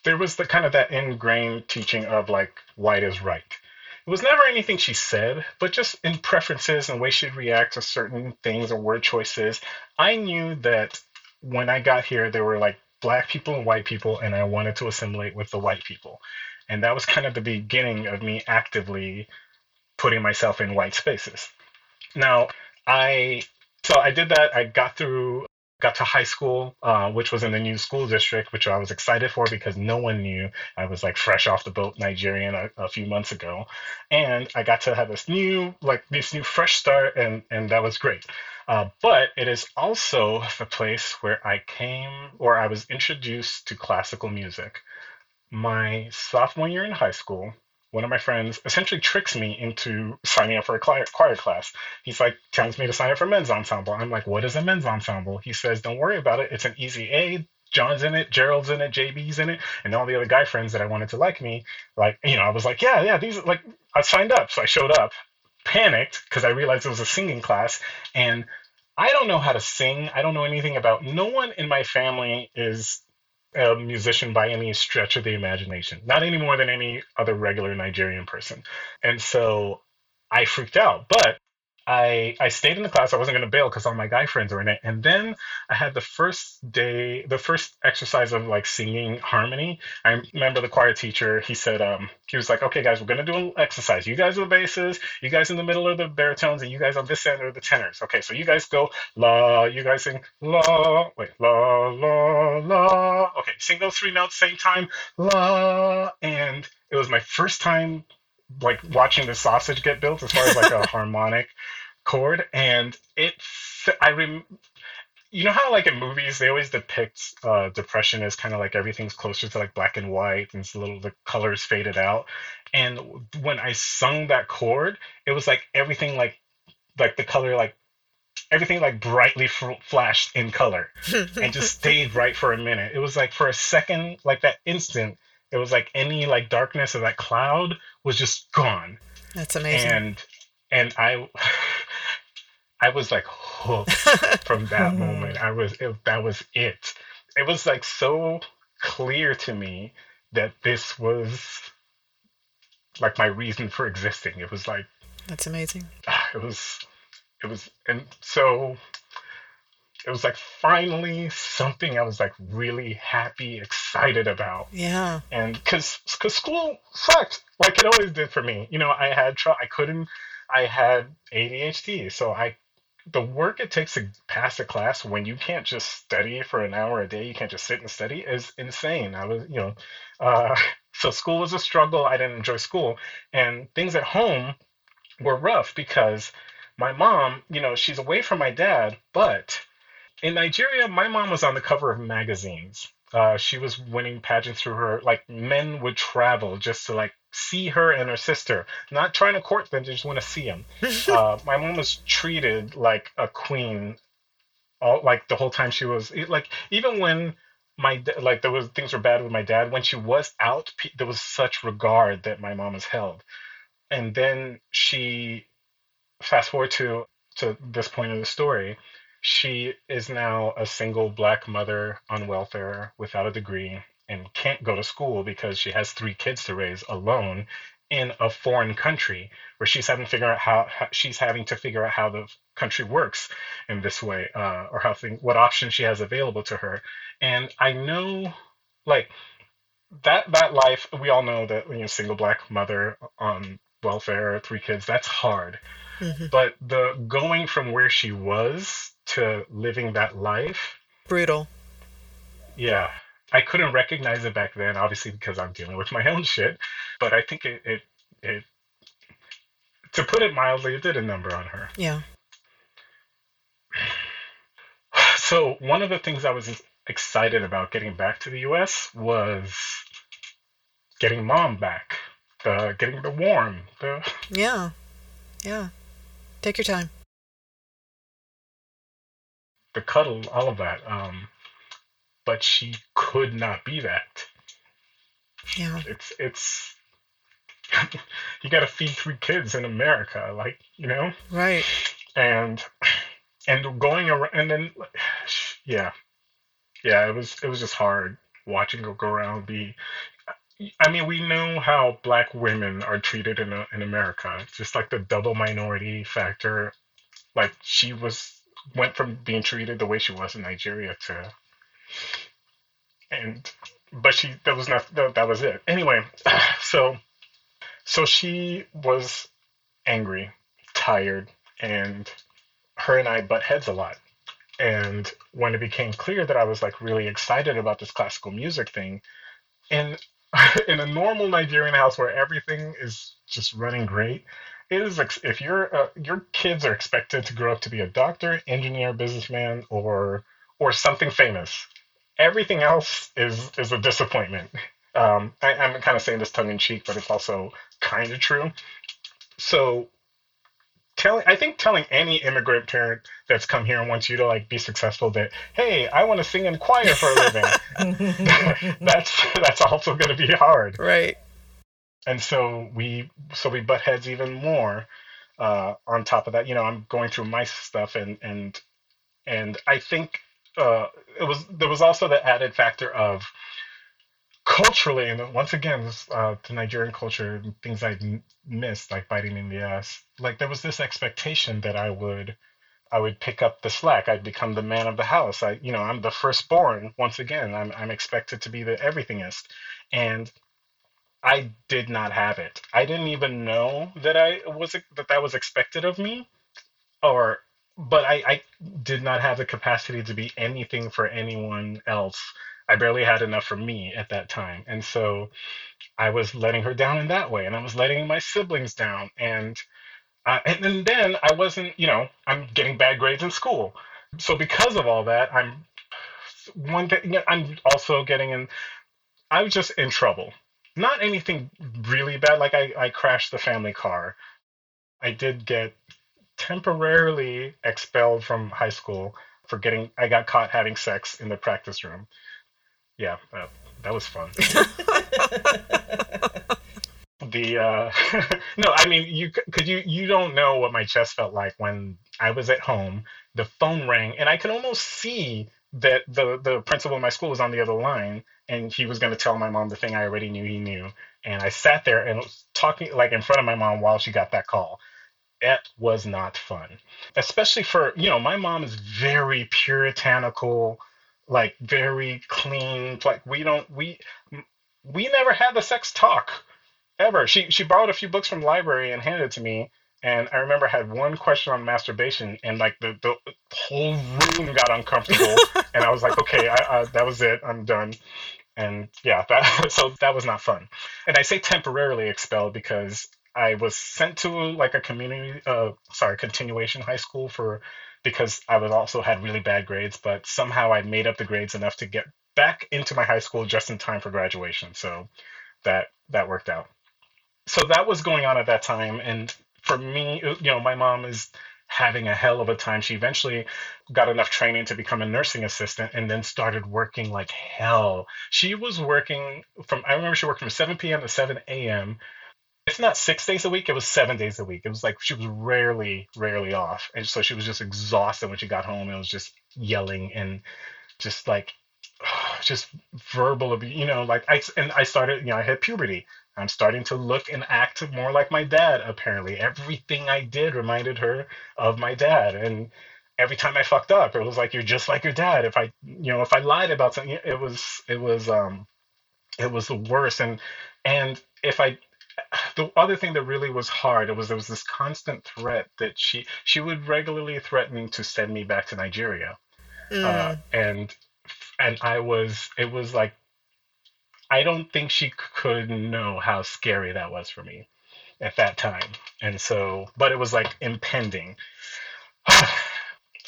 There was the kind of that ingrained teaching of like white is right. It was never anything she said, but just in preferences and the way she'd react to certain things or word choices. I knew that when I got here, there were like black people and white people, and I wanted to assimilate with the white people. And that was kind of the beginning of me actively putting myself in white spaces. Now, I so I did that. I got through, got to high school, uh, which was in the new school district, which I was excited for because no one knew I was like fresh off the boat Nigerian a, a few months ago, and I got to have this new like this new fresh start, and and that was great. Uh, but it is also the place where I came, or I was introduced to classical music. My sophomore year in high school, one of my friends essentially tricks me into signing up for a choir, choir class. He's like, tells me to sign up for men's ensemble. I'm like, what is a men's ensemble? He says, don't worry about it. It's an easy A. John's in it, Gerald's in it, JB's in it, and all the other guy friends that I wanted to like me. Like, you know, I was like, yeah, yeah, these like I signed up. So I showed up, panicked because I realized it was a singing class, and I don't know how to sing. I don't know anything about. No one in my family is a musician by any stretch of the imagination, not any more than any other regular Nigerian person. And so I freaked out, but I I stayed in the class. I wasn't going to bail because all my guy friends were in it. And then I had the first day, the first exercise of like singing harmony. I remember the choir teacher. He said, um, he was like, "Okay, guys, we're going to do an exercise. You guys are the basses. You guys in the middle are the baritones, and you guys on this end are the tenors. Okay, so you guys go la. You guys sing la. Wait, la la la. Okay, sing those three notes same time la. And it was my first time like watching the sausage get built as far as like a harmonic chord and it i rem you know how like in movies they always depict uh, depression as kind of like everything's closer to like black and white and it's a little the colors faded out. And when i sung that chord it was like everything like like the color like everything like brightly f- flashed in color and just stayed right for a minute. It was like for a second like that instant it was like any like darkness of that cloud was just gone. That's amazing. and and i i was like hooked from that moment. I was it, that was it. It was like so clear to me that this was like my reason for existing. It was like That's amazing. ah, it was it was and so it was like finally something i was like really happy excited about. Yeah. and because because school sucked like it always did for me. You know i had tr- i couldn't i had adhd so i the work it takes to pass a class when you can't just study for an hour a day you can't just sit and study is insane i was you know uh, so school was a struggle i didn't enjoy school and things at home were rough because my mom you know she's away from my dad but in Nigeria, my mom was on the cover of magazines. Uh, she was winning pageants through her. Like men would travel just to like see her and her sister, not trying to court them, they just want to see them. uh, my mom was treated like a queen, all like the whole time she was like even when my like there was things were bad with my dad when she was out there was such regard that my mom was held. And then she fast forward to to this point of the story she is now a single black mother on welfare without a degree and can't go to school because she has three kids to raise alone in a foreign country where she's having to figure out how, how she's having to figure out how the country works in this way uh, or how thing what options she has available to her. And i know like that that life we all know that you know single black mother on welfare three kids that's hard. Mm-hmm. but the going from where she was to living that life brutal. Yeah I couldn't recognize it back then, obviously because I'm dealing with my own shit. But I think it, it, it to put it mildly, it did a number on her. Yeah. So one of the things I was excited about getting back to the U.S. was getting mom back, the getting the warm, the yeah, yeah. Take your time. The cuddle, all of that. Um, but she could not be that. Yeah. It's it's you got to feed three kids in America, like you know. Right. And and going around, and then yeah, yeah, it was it was just hard watching her go around be. I mean, we know how black women are treated in uh, in America. It's just like the double minority factor. Like she was went from being treated the way she was in Nigeria to and but she that was not that, was it. Anyway so so she was angry tired and her and i butt heads a lot. And when it became clear that i was like really excited about this classical music thing and in a normal nigerian house where everything is just running great it is if your uh, your kids are expected to grow up to be a doctor engineer businessman or or something famous everything else is is a disappointment. Um, I, I'm kind of saying this tongue in cheek, but it's also kind of true. So telling I think telling any immigrant parent that's come here and wants you to like be successful that hey I want to sing in choir for a living that's that's also going to be hard right and so we so we butt heads even more uh, on top of that you know I'm going through my stuff and and and I think uh, it was there was also the added factor of culturally, and once again, uh, the Nigerian culture, things I missed, like biting in the ass. Like there was this expectation that I would, I would pick up the slack. I'd become the man of the house. I, you know, I'm the firstborn. Once again, I'm I'm expected to be the everythingist, and I did not have it. I didn't even know that I was that that was expected of me, or but I, I did not have the capacity to be anything for anyone else. I barely had enough for me at that time. And so I was letting her down in that way. And I was letting my siblings down. And, uh, and then I wasn't, you know, I'm getting bad grades in school. So because of all that, I'm one thing, I'm also getting in, I was just in trouble. Not anything really bad. Like I, I crashed the family car. I did get temporarily expelled from high school for getting I got caught having sex in the practice room. Yeah, uh, that was fun. the uh no, I mean you cuz you you don't know what my chest felt like when I was at home, the phone rang and I could almost see that the the principal of my school was on the other line and he was going to tell my mom the thing I already knew he knew and I sat there and was talking like in front of my mom while she got that call it was not fun. Especially for you know my mom is very puritanical like very clean like we don't we we never had the sex talk ever. She she borrowed a few books from the library and handed it to me and i remember I had one question on masturbation and like the, the whole room got uncomfortable and i was like okay I, I, that was it i'm done. And yeah that so that was not fun. And i say temporarily expelled because I was sent to like a community, uh, sorry, continuation high school for because I was also had really bad grades, but somehow I made up the grades enough to get back into my high school just in time for graduation. So that that worked out. So that was going on at that time, and for me, you know, my mom is having a hell of a time. She eventually got enough training to become a nursing assistant and then started working like hell. She was working from, I remember she worked from 7 p.m. to 7 a.m it's not six days a week. It was seven days a week. It was like she was rarely, rarely off, and so she was just exhausted when she got home. It was just yelling and just like, just verbal abuse. You know, like I and I started. You know, I had puberty. I'm starting to look and act more like my dad. Apparently, everything I did reminded her of my dad, and every time I fucked up, it was like you're just like your dad. If I, you know, if I lied about something, it was, it was, um, it was the worst. And and if I the other thing that really was hard was there was this constant threat that she she would regularly threaten to send me back to Nigeria, mm. uh, and and I was it was like I don't think she could know how scary that was for me at that time, and so but it was like impending.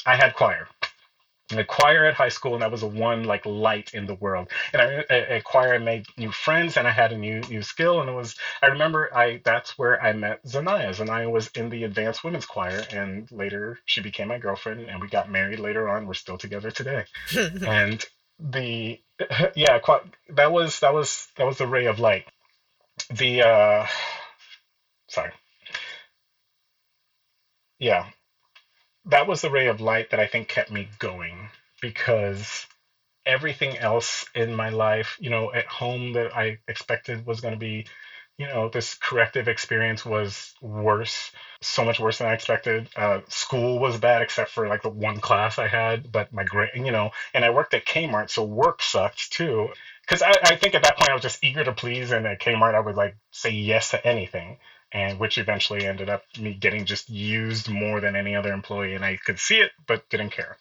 I had choir, choir at high school, and that was the one like light in the world. And I, at choir, I made new friends, and I had a new new skill. And it was I remember I that's where I met Zanaya. Zanaya was in the advanced women's choir, and later she became my girlfriend, and we got married later on. We're still together today. and the yeah, that was that was that was the ray of light. The uh, sorry, yeah, that was the ray of light that I think kept me going because everything else in my life, you know, at home that I expected was going to be, you know, this corrective experience was worse, so much worse than I expected. Uh, school was bad except for like the one class I had, but my grade, you know, and I worked at Kmart, so work sucked too. Because I, I think at that point I was just eager to please, and at Kmart I would like say yes to anything and which eventually ended up me getting just used more than any other employee and i could see it but didn't care.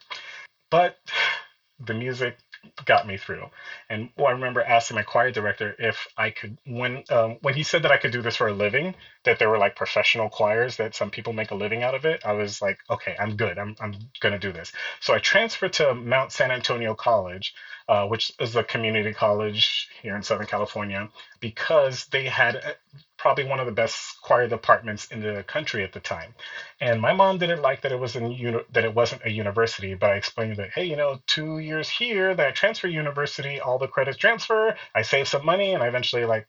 But the music got me through. And well, i remember asking my choir director if i could when um, when he said that i could do this for a living that there were like professional choirs that some people make a living out of it i was like okay i'm good. I'm, I'm going to do this. So i transferred to mount san antonio college uh, which is a community college here in Southern California, because they had uh, probably one of the best choir departments in the country at the time. And my mom didn't like that it was in uni- that it wasn't a university, but I explained that hey, you know, two years here, that I transfer university, all the credits transfer, I save some money, and I eventually like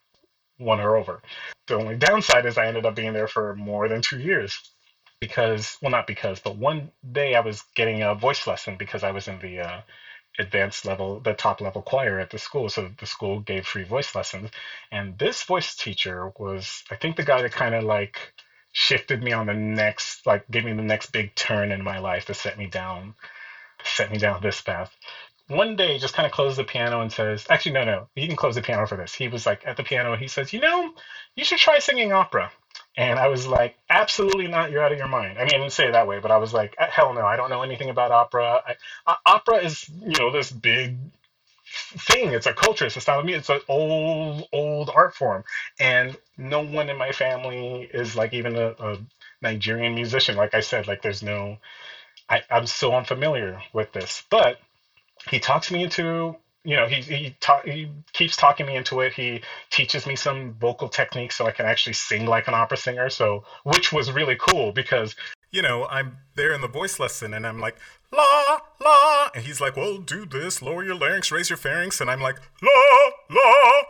won her over. The only downside is I ended up being there for more than two years because well not because but one day i was getting a voice lesson because i was in the uh, advanced level, the top level choir at the school. So the school gave free voice lessons. And this voice teacher was, I think, the guy that kind of like shifted me on the next, like, gave me the next big turn in my life to set me down, set me down this path. One day, just kind of closed the piano and says, actually, no, no, he didn't close the piano for this. He was like at the piano, he says, you know, you should try singing opera. And I was like, absolutely not. You're out of your mind. I mean, I didn't say it that way, but I was like, uh, hell no. I don't know anything about opera. I, uh, opera is, you know, this big thing. It's a culture. It's a style of music. It's an old, old art form. And no one in my family is like even a, a Nigerian musician. Like I said, like there's no, I, I'm so unfamiliar with this. But he talks me into you know, he he, ta- he keeps talking me into it. He teaches me some vocal techniques so I can actually sing like an opera singer. So, which was really cool because you know I'm there in the voice lesson and I'm like la la, and he's like, well, do this, lower your larynx, raise your pharynx, and I'm like la la.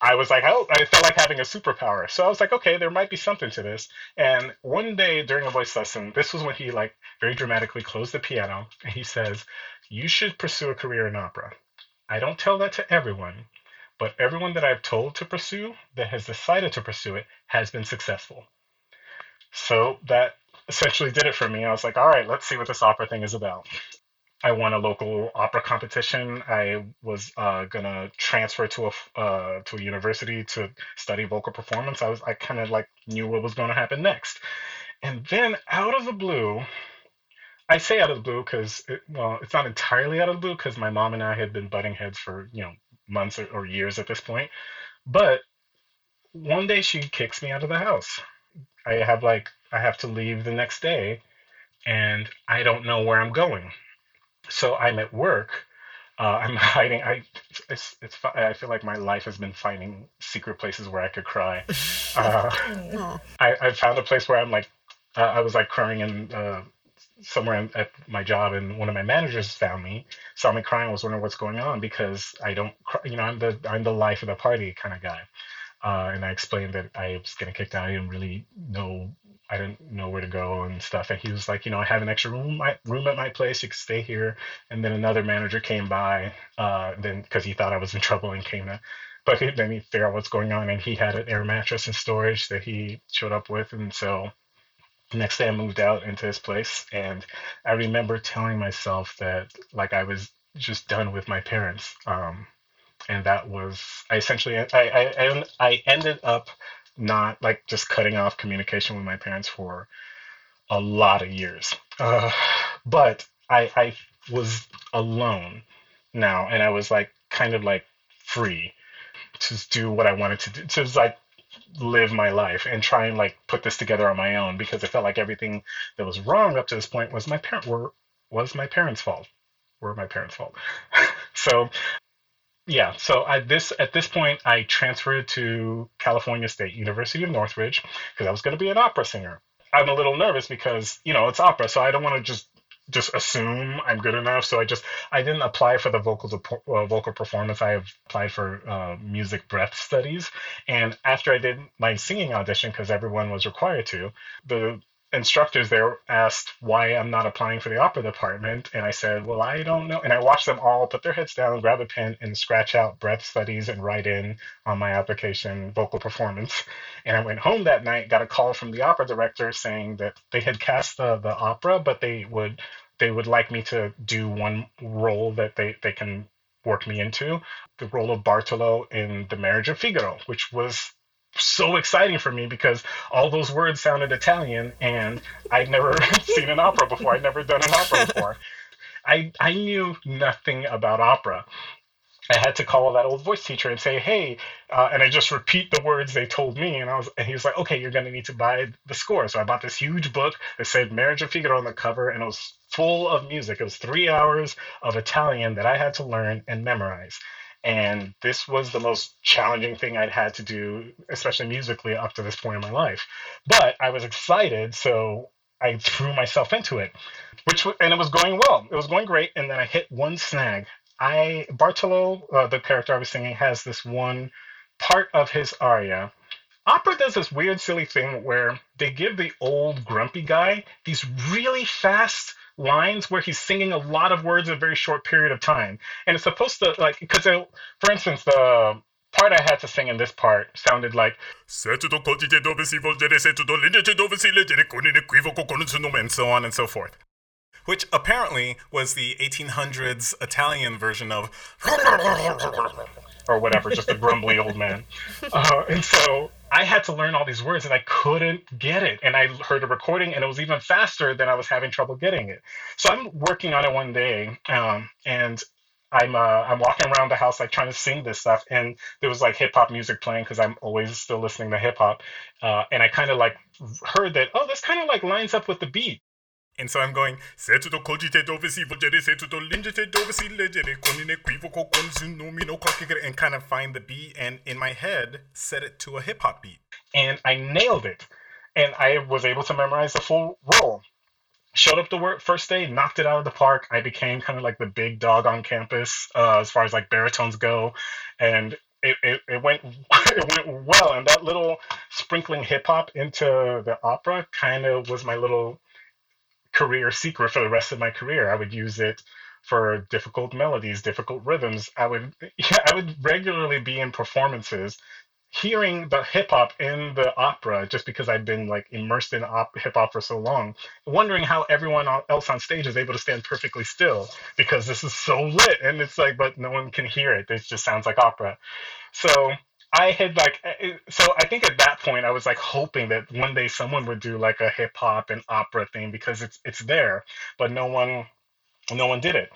I was like, oh, I felt like having a superpower. So I was like, okay, there might be something to this. And one day during a voice lesson, this was when he like very dramatically closed the piano and he says, you should pursue a career in opera. I don't tell that to everyone, but everyone that I've told to pursue that has decided to pursue it has been successful. So that essentially did it for me. I was like, all right, let's see what this opera thing is about. I won a local opera competition. I was uh, gonna transfer to a uh, to a university to study vocal performance. I was I kind of like knew what was to happen next, and then out of the blue, I say out of the blue because, it, well, it's not entirely out of the blue because my mom and I had been butting heads for, you know, months or, or years at this point. But one day she kicks me out of the house. I have like, I have to leave the next day and I don't know where I'm going. So I'm at work. Uh, I'm hiding. I it's, it's I feel like my life has been finding secret places where I could cry. Uh, I, I found a place where I'm like uh, I was like crying in uh, somewhere at my job and one of my managers found me saw me crying was wondering what's going on because i don't cry, you know i'm the i'm the life of the party kind of guy uh, and I explained that I was getting kicked out. I didn't really know I didn't know where to go and stuff. And he was like, you know, I have an extra room my, room at my place. You can stay here. And then another manager came by, uh, then because he thought I was in trouble and came to, but he, then he figured out what's going on. And he had an air mattress in storage that he showed up with. And so next day I moved out into this place. And I remember telling myself that like I was just done with my parents. Um, and that was I essentially I, I I ended up not like just cutting off communication with my parents for a lot of years. Uh, but I, I was alone now, and I was like kind of like free to do what I wanted to do, to like live my life and try and like put this together on my own because I felt like everything that was wrong up to this point was my parent were was my parents' fault. Were my parents' fault. so yeah, so at this at this point, I transferred to California State University of Northridge because I was going to be an opera singer. I'm a little nervous because you know it's opera, so I don't want to just just assume I'm good enough. So I just I didn't apply for the vocal uh, vocal performance. I applied for uh, music breath studies, and after I did my singing audition because everyone was required to, the instructors there asked why I'm not applying for the opera department. And I said, well, I don't know. And I watched them all put their heads down, grab a pen, and scratch out breath studies and write in on my application vocal performance. And I went home that night, got a call from the opera director saying that they had cast the, the opera, but they would they would like me to do one role that they, they can work me into the role of Bartolo in The Marriage of Figaro, which was so exciting for me because all those words sounded Italian and I'd never seen an opera before. I'd never done an opera before. I, I knew nothing about opera. I had to call that old voice teacher and say, "Hey," uh, and I just repeat the words they told me, and I was, and he was like, "Okay, you're going to need to buy the score." So I bought this huge book that said "Marriage of Figaro" on the cover, and it was full of music. It was three hours of Italian that I had to learn and memorize. And this was the most challenging thing I'd had to do, especially musically, up to this point in my life. But I was excited, so I threw myself into it, which and it was going well. It was going great, and then I hit one snag. I Bartolo, uh, the character I was singing, has this one part of his aria. Opera does this weird, silly thing where they give the old grumpy guy these really fast lines where he's singing a lot of words in a very short period of time. And it's supposed to, like, because, for instance, the part I had to sing in this part sounded like and so on and so forth. Which apparently was the 1800s Italian version of or whatever, just a grumbly old man. Uh, and so I had to learn all these words and I couldn't get it. And I heard a recording and it was even faster than I was having trouble getting it. So I'm working on it one day um, and I'm uh, I'm walking around the house like trying to sing this stuff and there was like hip hop music playing because I'm always still listening to hip hop. Uh, and I kind of like heard that, oh, this kind of like lines up with the beat. And so I'm going set to the coji tovisi vogeti dovesi legendicun no me no cock and kind of find the beat and in my head set it to a hip hop beat. And I nailed it. And I was able to memorize the full role. Showed up to work first day, knocked it out of the park. I became kind of like the big dog on campus uh, as far as like baritones go. And it, it, it went it went well and that little sprinkling hip hop into the opera kind of was my little career secret for the rest of my career. I would use it for difficult melodies, difficult rhythms. I would yeah, I would regularly be in performances hearing the hip hop in the opera just because I'd been like immersed in op- hip hop for so long, wondering how everyone else on stage is able to stand perfectly still because this is so lit and it's like but no one can hear it. It just sounds like opera. So I had like eh, so I think at that point I was like hoping that one day someone would do like a hip hop and opera thing because it's it's there, but no one no one did it.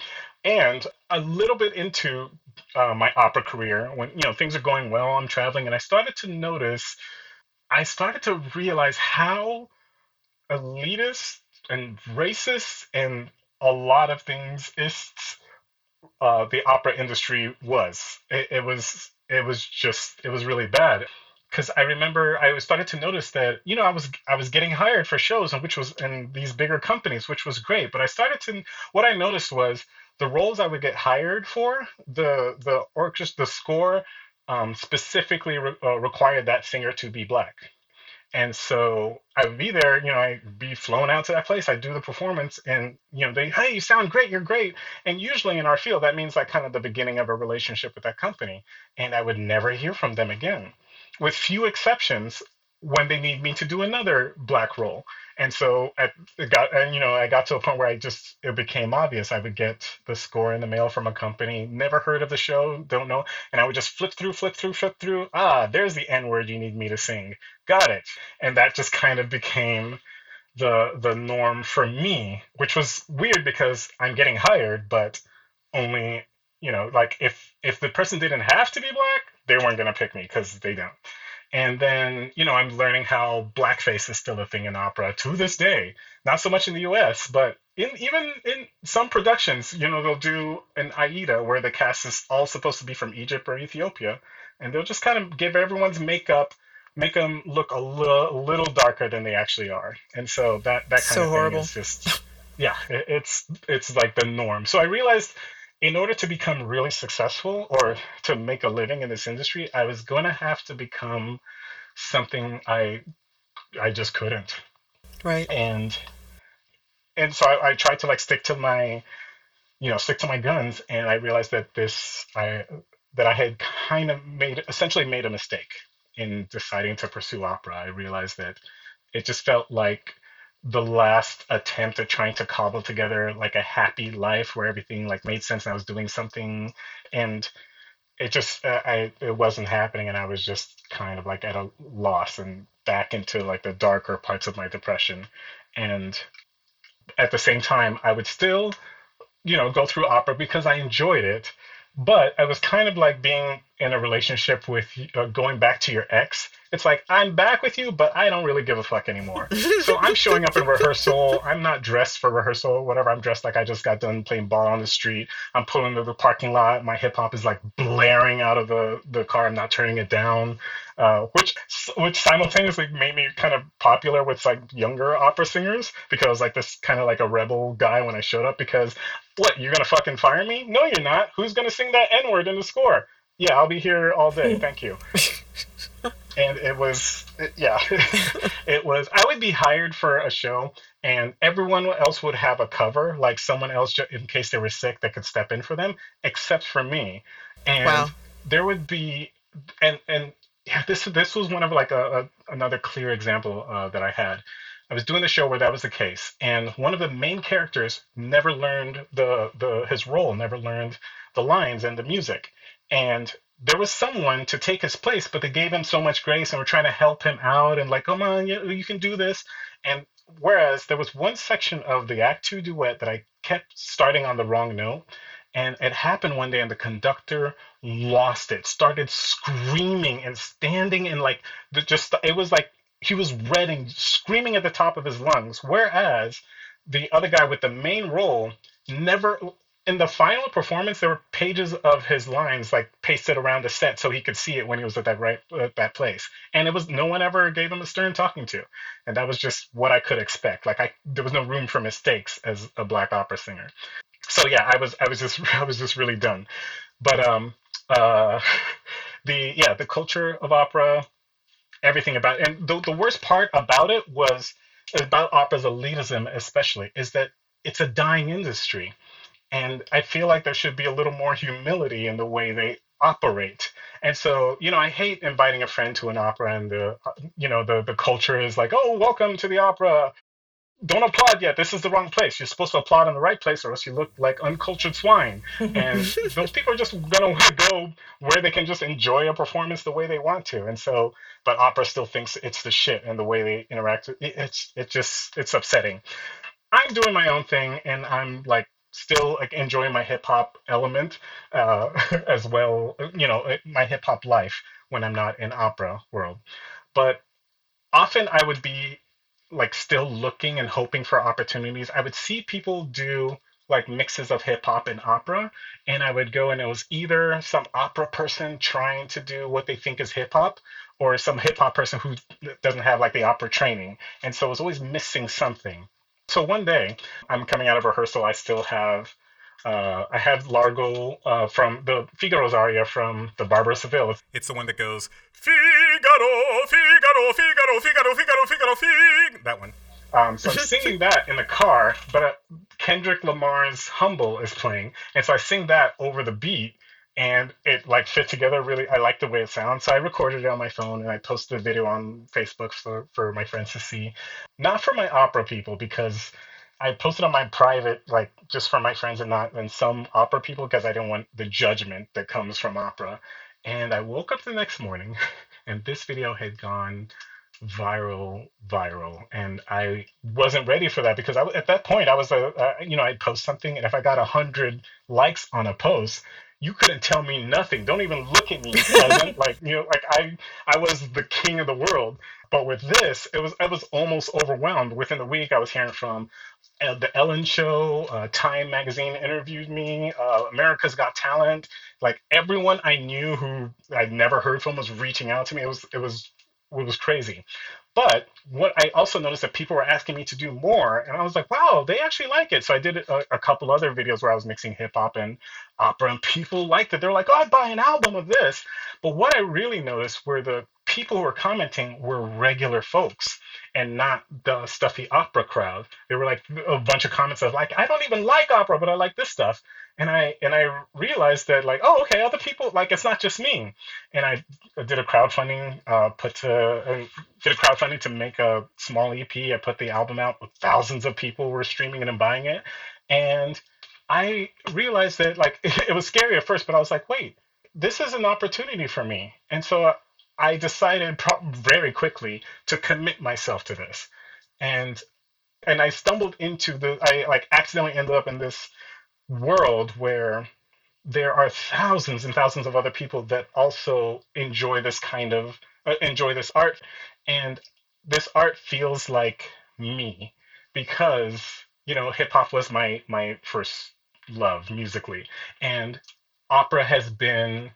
And a little bit into uh, my opera career, when you know things are going well, I'm traveling, and I started to notice, I started to realize how elitist and racist and a lot of things is uh, the opera industry was. It, it was it was just it was really bad because I remember I started to notice that you know I was I was getting hired for shows and which was in these bigger companies which was great but I started to what I noticed was the roles I would get hired for the the orchestra the score um, specifically re- uh, required that singer to be black. And so I would be there, you know, I'd be flown out to that place. I'd do the performance and, you know, they, hey, you sound great, you're great. And usually in our field, that means like kind of the beginning of a relationship with that company. And I would never hear from them again. With few exceptions, when they need me to do another black role. And so I got, and you know, I got to a point where I just, it became obvious. I would get the score in the mail from a company, never heard of the show, don't know. And I would just flip through, flip through, flip through. Ah, there's the N word you need me to sing. Got it. And that just kind of became the the norm for me, which was weird because I'm getting hired, but only, you know, like if if the person didn't have to be black, they weren't gonna pick me because they don't. And then, you know, I'm learning how blackface is still a thing in opera to this day. Not so much in the US, but in even in some productions, you know, they'll do an Aida where the cast is all supposed to be from Egypt or Ethiopia, and they'll just kind of give everyone's makeup, make them look a little, a little darker than they actually are. And so that that kind So of thing horrible. is just yeah, it, it's it's like the norm. So I realized in order to become really successful or to make a living in this industry, I was going to have to become something I I just couldn't. Right. And and so I, I tried to like stick to my you know stick to my guns, and I realized that this I that I had kind of made essentially made a mistake in deciding to pursue opera. I realized that it just felt like the last attempt at trying to cobble together like a happy life where everything like made sense and I was doing something and it just uh, I it wasn't happening and I was just kind of like at a loss and back into like the darker parts of my depression. And at the same time I would still you know go through opera because I enjoyed it but I was kind of like being in a relationship with uh, going back to your ex. It's like I'm back with you, but I don't really give a fuck anymore. so I'm showing up in rehearsal. I'm not dressed for rehearsal, whatever. I'm dressed like I just got done playing ball on the street. I'm pulling to the parking lot. My hip hop is like blaring out of the the car. I'm not turning it down, uh, which which simultaneously made me kind of popular with like younger opera singers because I was like this kind of like a rebel guy when I showed up. Because what you're gonna fucking fire me? No, you're not. Who's gonna sing that N word in the score? Yeah, I'll be here all day. Thank you. and it was it- yeah it was i would be hired for a show and everyone else would have a cover like someone else in case they were sick that could step in for them except for me and Wow. there would be and and yeah this this was one of like a, a another clear example uh, that i had i was doing the show where that was the case and one of the main characters never learned the the his role never learned the lines and the music and there was someone to take his place, but they gave him so much grace and were trying to help him out and like, come on, you, you can do this. And whereas there was one section of the Act Two duet that I kept starting on the wrong note, and it happened one day, and the conductor lost it, started screaming and standing in like just it was like he was red and screaming at the top of his lungs. Whereas the other guy with the main role never in the final performance there were pages of his lines like pasted around the set so he could see it when he was at that right at that place. And it was no one ever gave him a stern talking to. And that was just what i could expect. Like i there was no room for mistakes as a black opera singer. So yeah i was i was just i was just really done. But um uh the yeah the culture of opera everything about it. and the, the worst part about it was about opera's elitism especially is that it's a dying industry and I feel like there should be a little more humility in the way they operate. And so, you know, I hate inviting a friend to an opera and the, uh, you know, the the culture is like, oh, welcome to the opera. Don't applaud yet. This is the wrong place. You're supposed to applaud in the right place, or else you look like uncultured swine. And those people are just gonna want to go where they can just enjoy a performance the way they want to. And so, but opera still thinks it's the shit, and the way they interact, it, it's it just it's upsetting. I'm doing my own thing, and I'm like still like enjoying my hip hop element uh, as well. You know, uh, my hip hop life when I'm not in opera world. But often I would be like still looking and hoping for opportunities. I would see people do like mixes of hip hop and opera, and I would go and it was either some opera person trying to do what they think is hip hop, or some hip hop person who doesn't have like the opera training, and so it was always missing something. So one day, I'm coming out of rehearsal. I still have Uh, I have Largo uh, from the Figaro's aria from the Barber of Seville. It's the one that goes Figaro, Figaro, Figaro, Figaro, Figaro, Figaro, Fig. That one. Um, so I'm singing that in the car, but uh, Kendrick Lamar's "Humble" is playing, and so I sing that over the beat, and it like fit together really. I like the way it sounds, so I recorded it on my phone and I posted the video on Facebook for for my friends to see, not for my opera people because I posted on my private, like just for my friends and not and some opera people because I didn't want the judgment that comes from opera. And I woke up the next morning, and this video had gone viral, viral, and I wasn't ready for that because I, at that point I was a, uh, you know, I'd post something, and if I got a hundred likes on a post, you couldn't tell me nothing. Don't even look at me. like you know, like I I was the king of the world. But with this, it was I was almost overwhelmed. Within the week, I was hearing from uh, the Ellen Show, uh, Time Magazine interviewed me, uh, America's Got Talent. Like everyone I knew who I'd never heard from was reaching out to me. It was it was was crazy. But what I also noticed that people were asking me to do more, and I was like, wow, they actually like it. So I did a, a couple other videos where I was mixing hip hop and opera, and people liked it. They're like, oh, I'd buy an album of this. But what I really noticed were the people who were commenting were regular folks and not the stuffy opera crowd. There were like a bunch of comments of like, I don't even like opera, but I like this stuff. And I and I realized that like, oh, okay, other people like it's not just me. And I did a crowdfunding, uh, put to uh, did a crowdfunding to make a small EP. I put the album out. Thousands of people were streaming it and buying it. And I realized that like it was scary at first, but I was like, wait, this is an opportunity for me. And so I decided very quickly to commit myself to this, and and I stumbled into the I like accidentally ended up in this world where there are thousands and thousands of other people that also enjoy this kind of uh, enjoy this art, and this art feels like me because you know hip hop was my my first love musically, and opera has been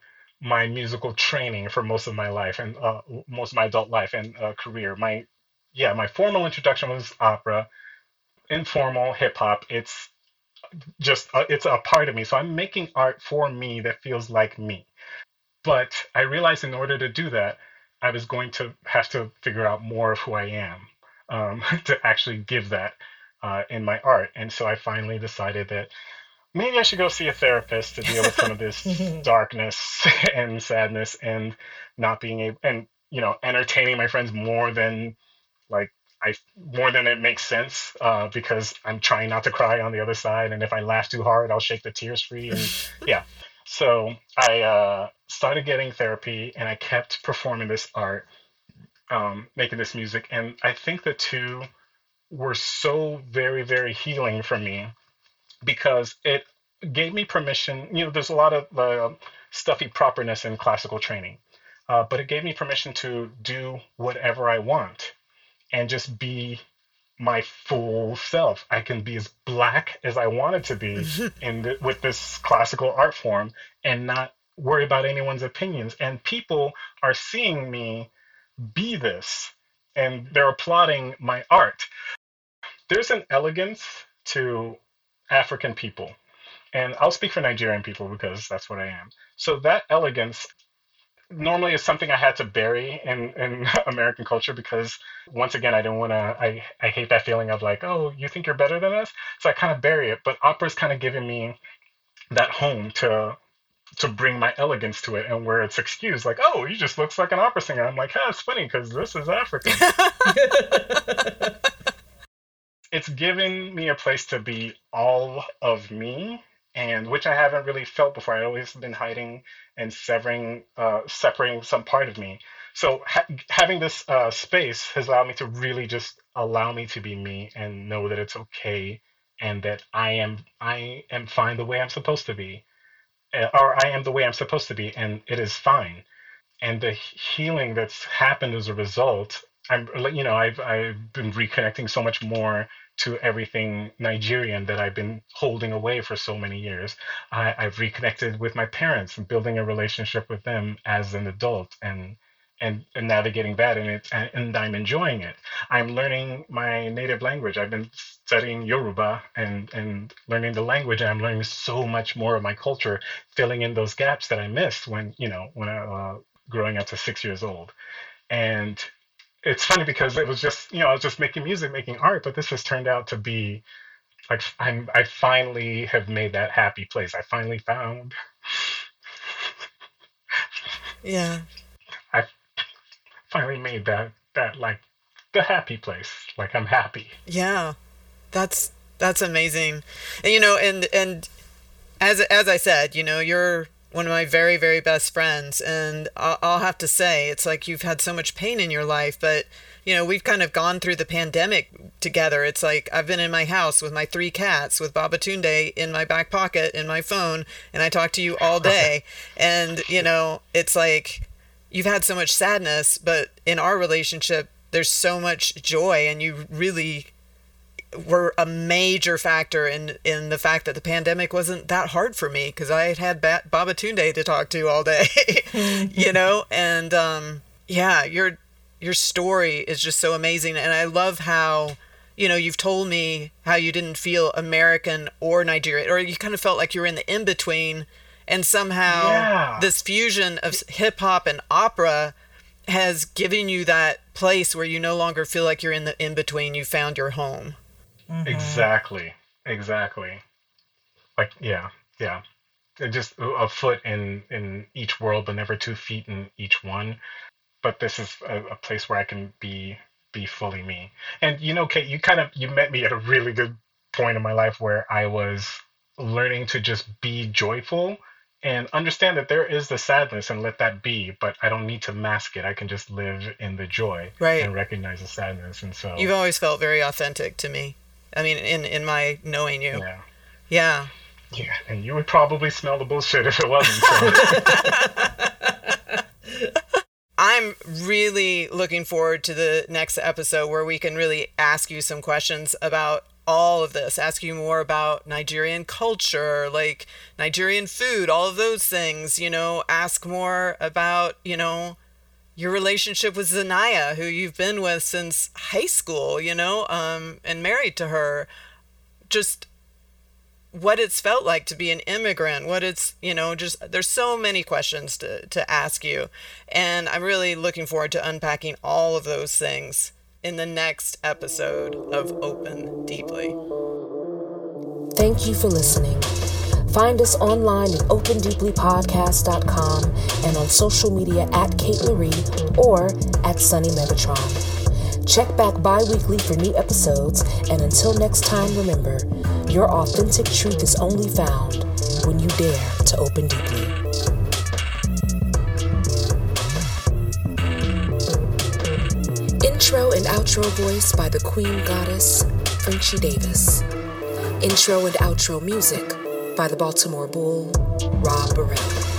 my musical training for most of my life and uh, most of my adult life and uh, career. My yeah, my formal introduction was opera. Informal hip hop. It's just uh, it's a part of me. So I'm making art for me that feels like me. But I realized in order to do that, I was going to have to figure out more of who I am um, to actually give that uh, in my art. And so I finally decided that maybe I should go see a therapist to deal with some of this darkness and sadness and not being able and you know entertaining my friends more than like I more than it makes sense uh, because I'm trying not to cry on the other side and if I laugh too hard I'll shake the tears free and yeah. So I uh, started getting therapy and I kept performing this art um, making this music and I think the two were so very very healing for me because it gave me permission. You know, there's a lot of uh, stuffy properness in classical training, uh, but it gave me permission to do whatever I want and just be my full self. I can be as black as I wanted to be in the, with this classical art form and not worry about anyone's opinions. And people are seeing me be this and they're applauding my art. There's an elegance to African people. And I'll speak for Nigerian people because that's what I am. So that elegance normally is something I had to bury in, in American culture because once again I don't want to I, I hate that feeling of like, oh, you think you're better than us? So I kind of bury it. But opera's kind of giving me that home to to bring my elegance to it and where it's excused like oh he just looks like an opera singer i'm like yeah it's funny because this is african it's given me a place to be all of me and which I haven't really felt before. i've always been hiding and severing, uh, separating some part of me. So ha- having this uh, space has allowed me to really just allow me to be me and know that it's okay and that I am I am fine the way I'm supposed to be, uh, or I am the way I'm supposed to be, and it is fine. And the healing that's happened as a result, I'm you know I've I've been reconnecting so much more to everything Nigerian that I've been holding away for so many years. I, I've reconnected with my parents and building a relationship with them as an adult and and, and navigating that and it and I'm enjoying it. I'm learning my native language. I've been studying Yoruba and and learning the language and I'm learning so much more of my culture, filling in those gaps that I missed when, you know, when I uh, growing up to 6 years old. And it's funny because it was just, you know, I was just making music, making art, but this has turned out to be like I'm I finally have made that happy place. I finally found Yeah. I finally made that that like the happy place. Like I'm happy. Yeah. That's that's amazing. And you know, and and as as I said, you know, you're one of my very very best friends and I'll, I'll have to say it's like you've had so much pain in your life, but you know, we've kind of gone through the pandemic together. It's like I've been in my house with my three cats, with Babatunde in my back pocket in my phone, and I talk to you all day. and, you know, it's like you've had so much sadness, but in our relationship, there's so much joy, and you really were a major factor in in the fact that the pandemic wasn't that hard for me because I had had ba- Babatunde to talk to all day, you know, and um, yeah, you're your story is just so amazing. And i love how you know you've told me how you didn't feel american or nigerian or you kind of felt like you were in the in between and somehow yeah. this fusion of hip hop and opera has given you that place where you no longer feel like you're in the in between you found your home mm-hmm. exactly exactly like yeah yeah just a foot in in each world but never two feet in each one but this is a, a place where I can be be fully me. And you know, Kate, you kind of you met me at a really good point in my life where I was learning to just be joyful and understand that there is the sadness and let that be, but I don't need to mask it. I can just live in the joy right. and recognize the sadness. And so you've always felt very authentic to me. I mean, in in my knowing you. Yeah. Yeah. Yeah, and you would probably smell the bullshit if it wasn't. So. I'm really looking forward to the next episode where we can really ask you some questions about all of this, ask you more about Nigerian culture, like Nigerian food, all of those things, you know, ask more about, you know, your relationship with Zanaya, who you've been with since high school, you know, um, and married to her. Just what it's felt like to be an immigrant, what it's, you know, just there's so many questions to, to ask you. And I'm really looking forward to unpacking all of those things in the next episode of Open Deeply. Thank you for listening. Find us online at opendeeplypodcast.com and on social media at Kate Loree or at Sunny Megatron. Check back bi weekly for new episodes, and until next time, remember your authentic truth is only found when you dare to open deeply. Intro and outro voice by the Queen Goddess, Frenchie Davis. Intro and outro music by the Baltimore Bull, Rob Burrell.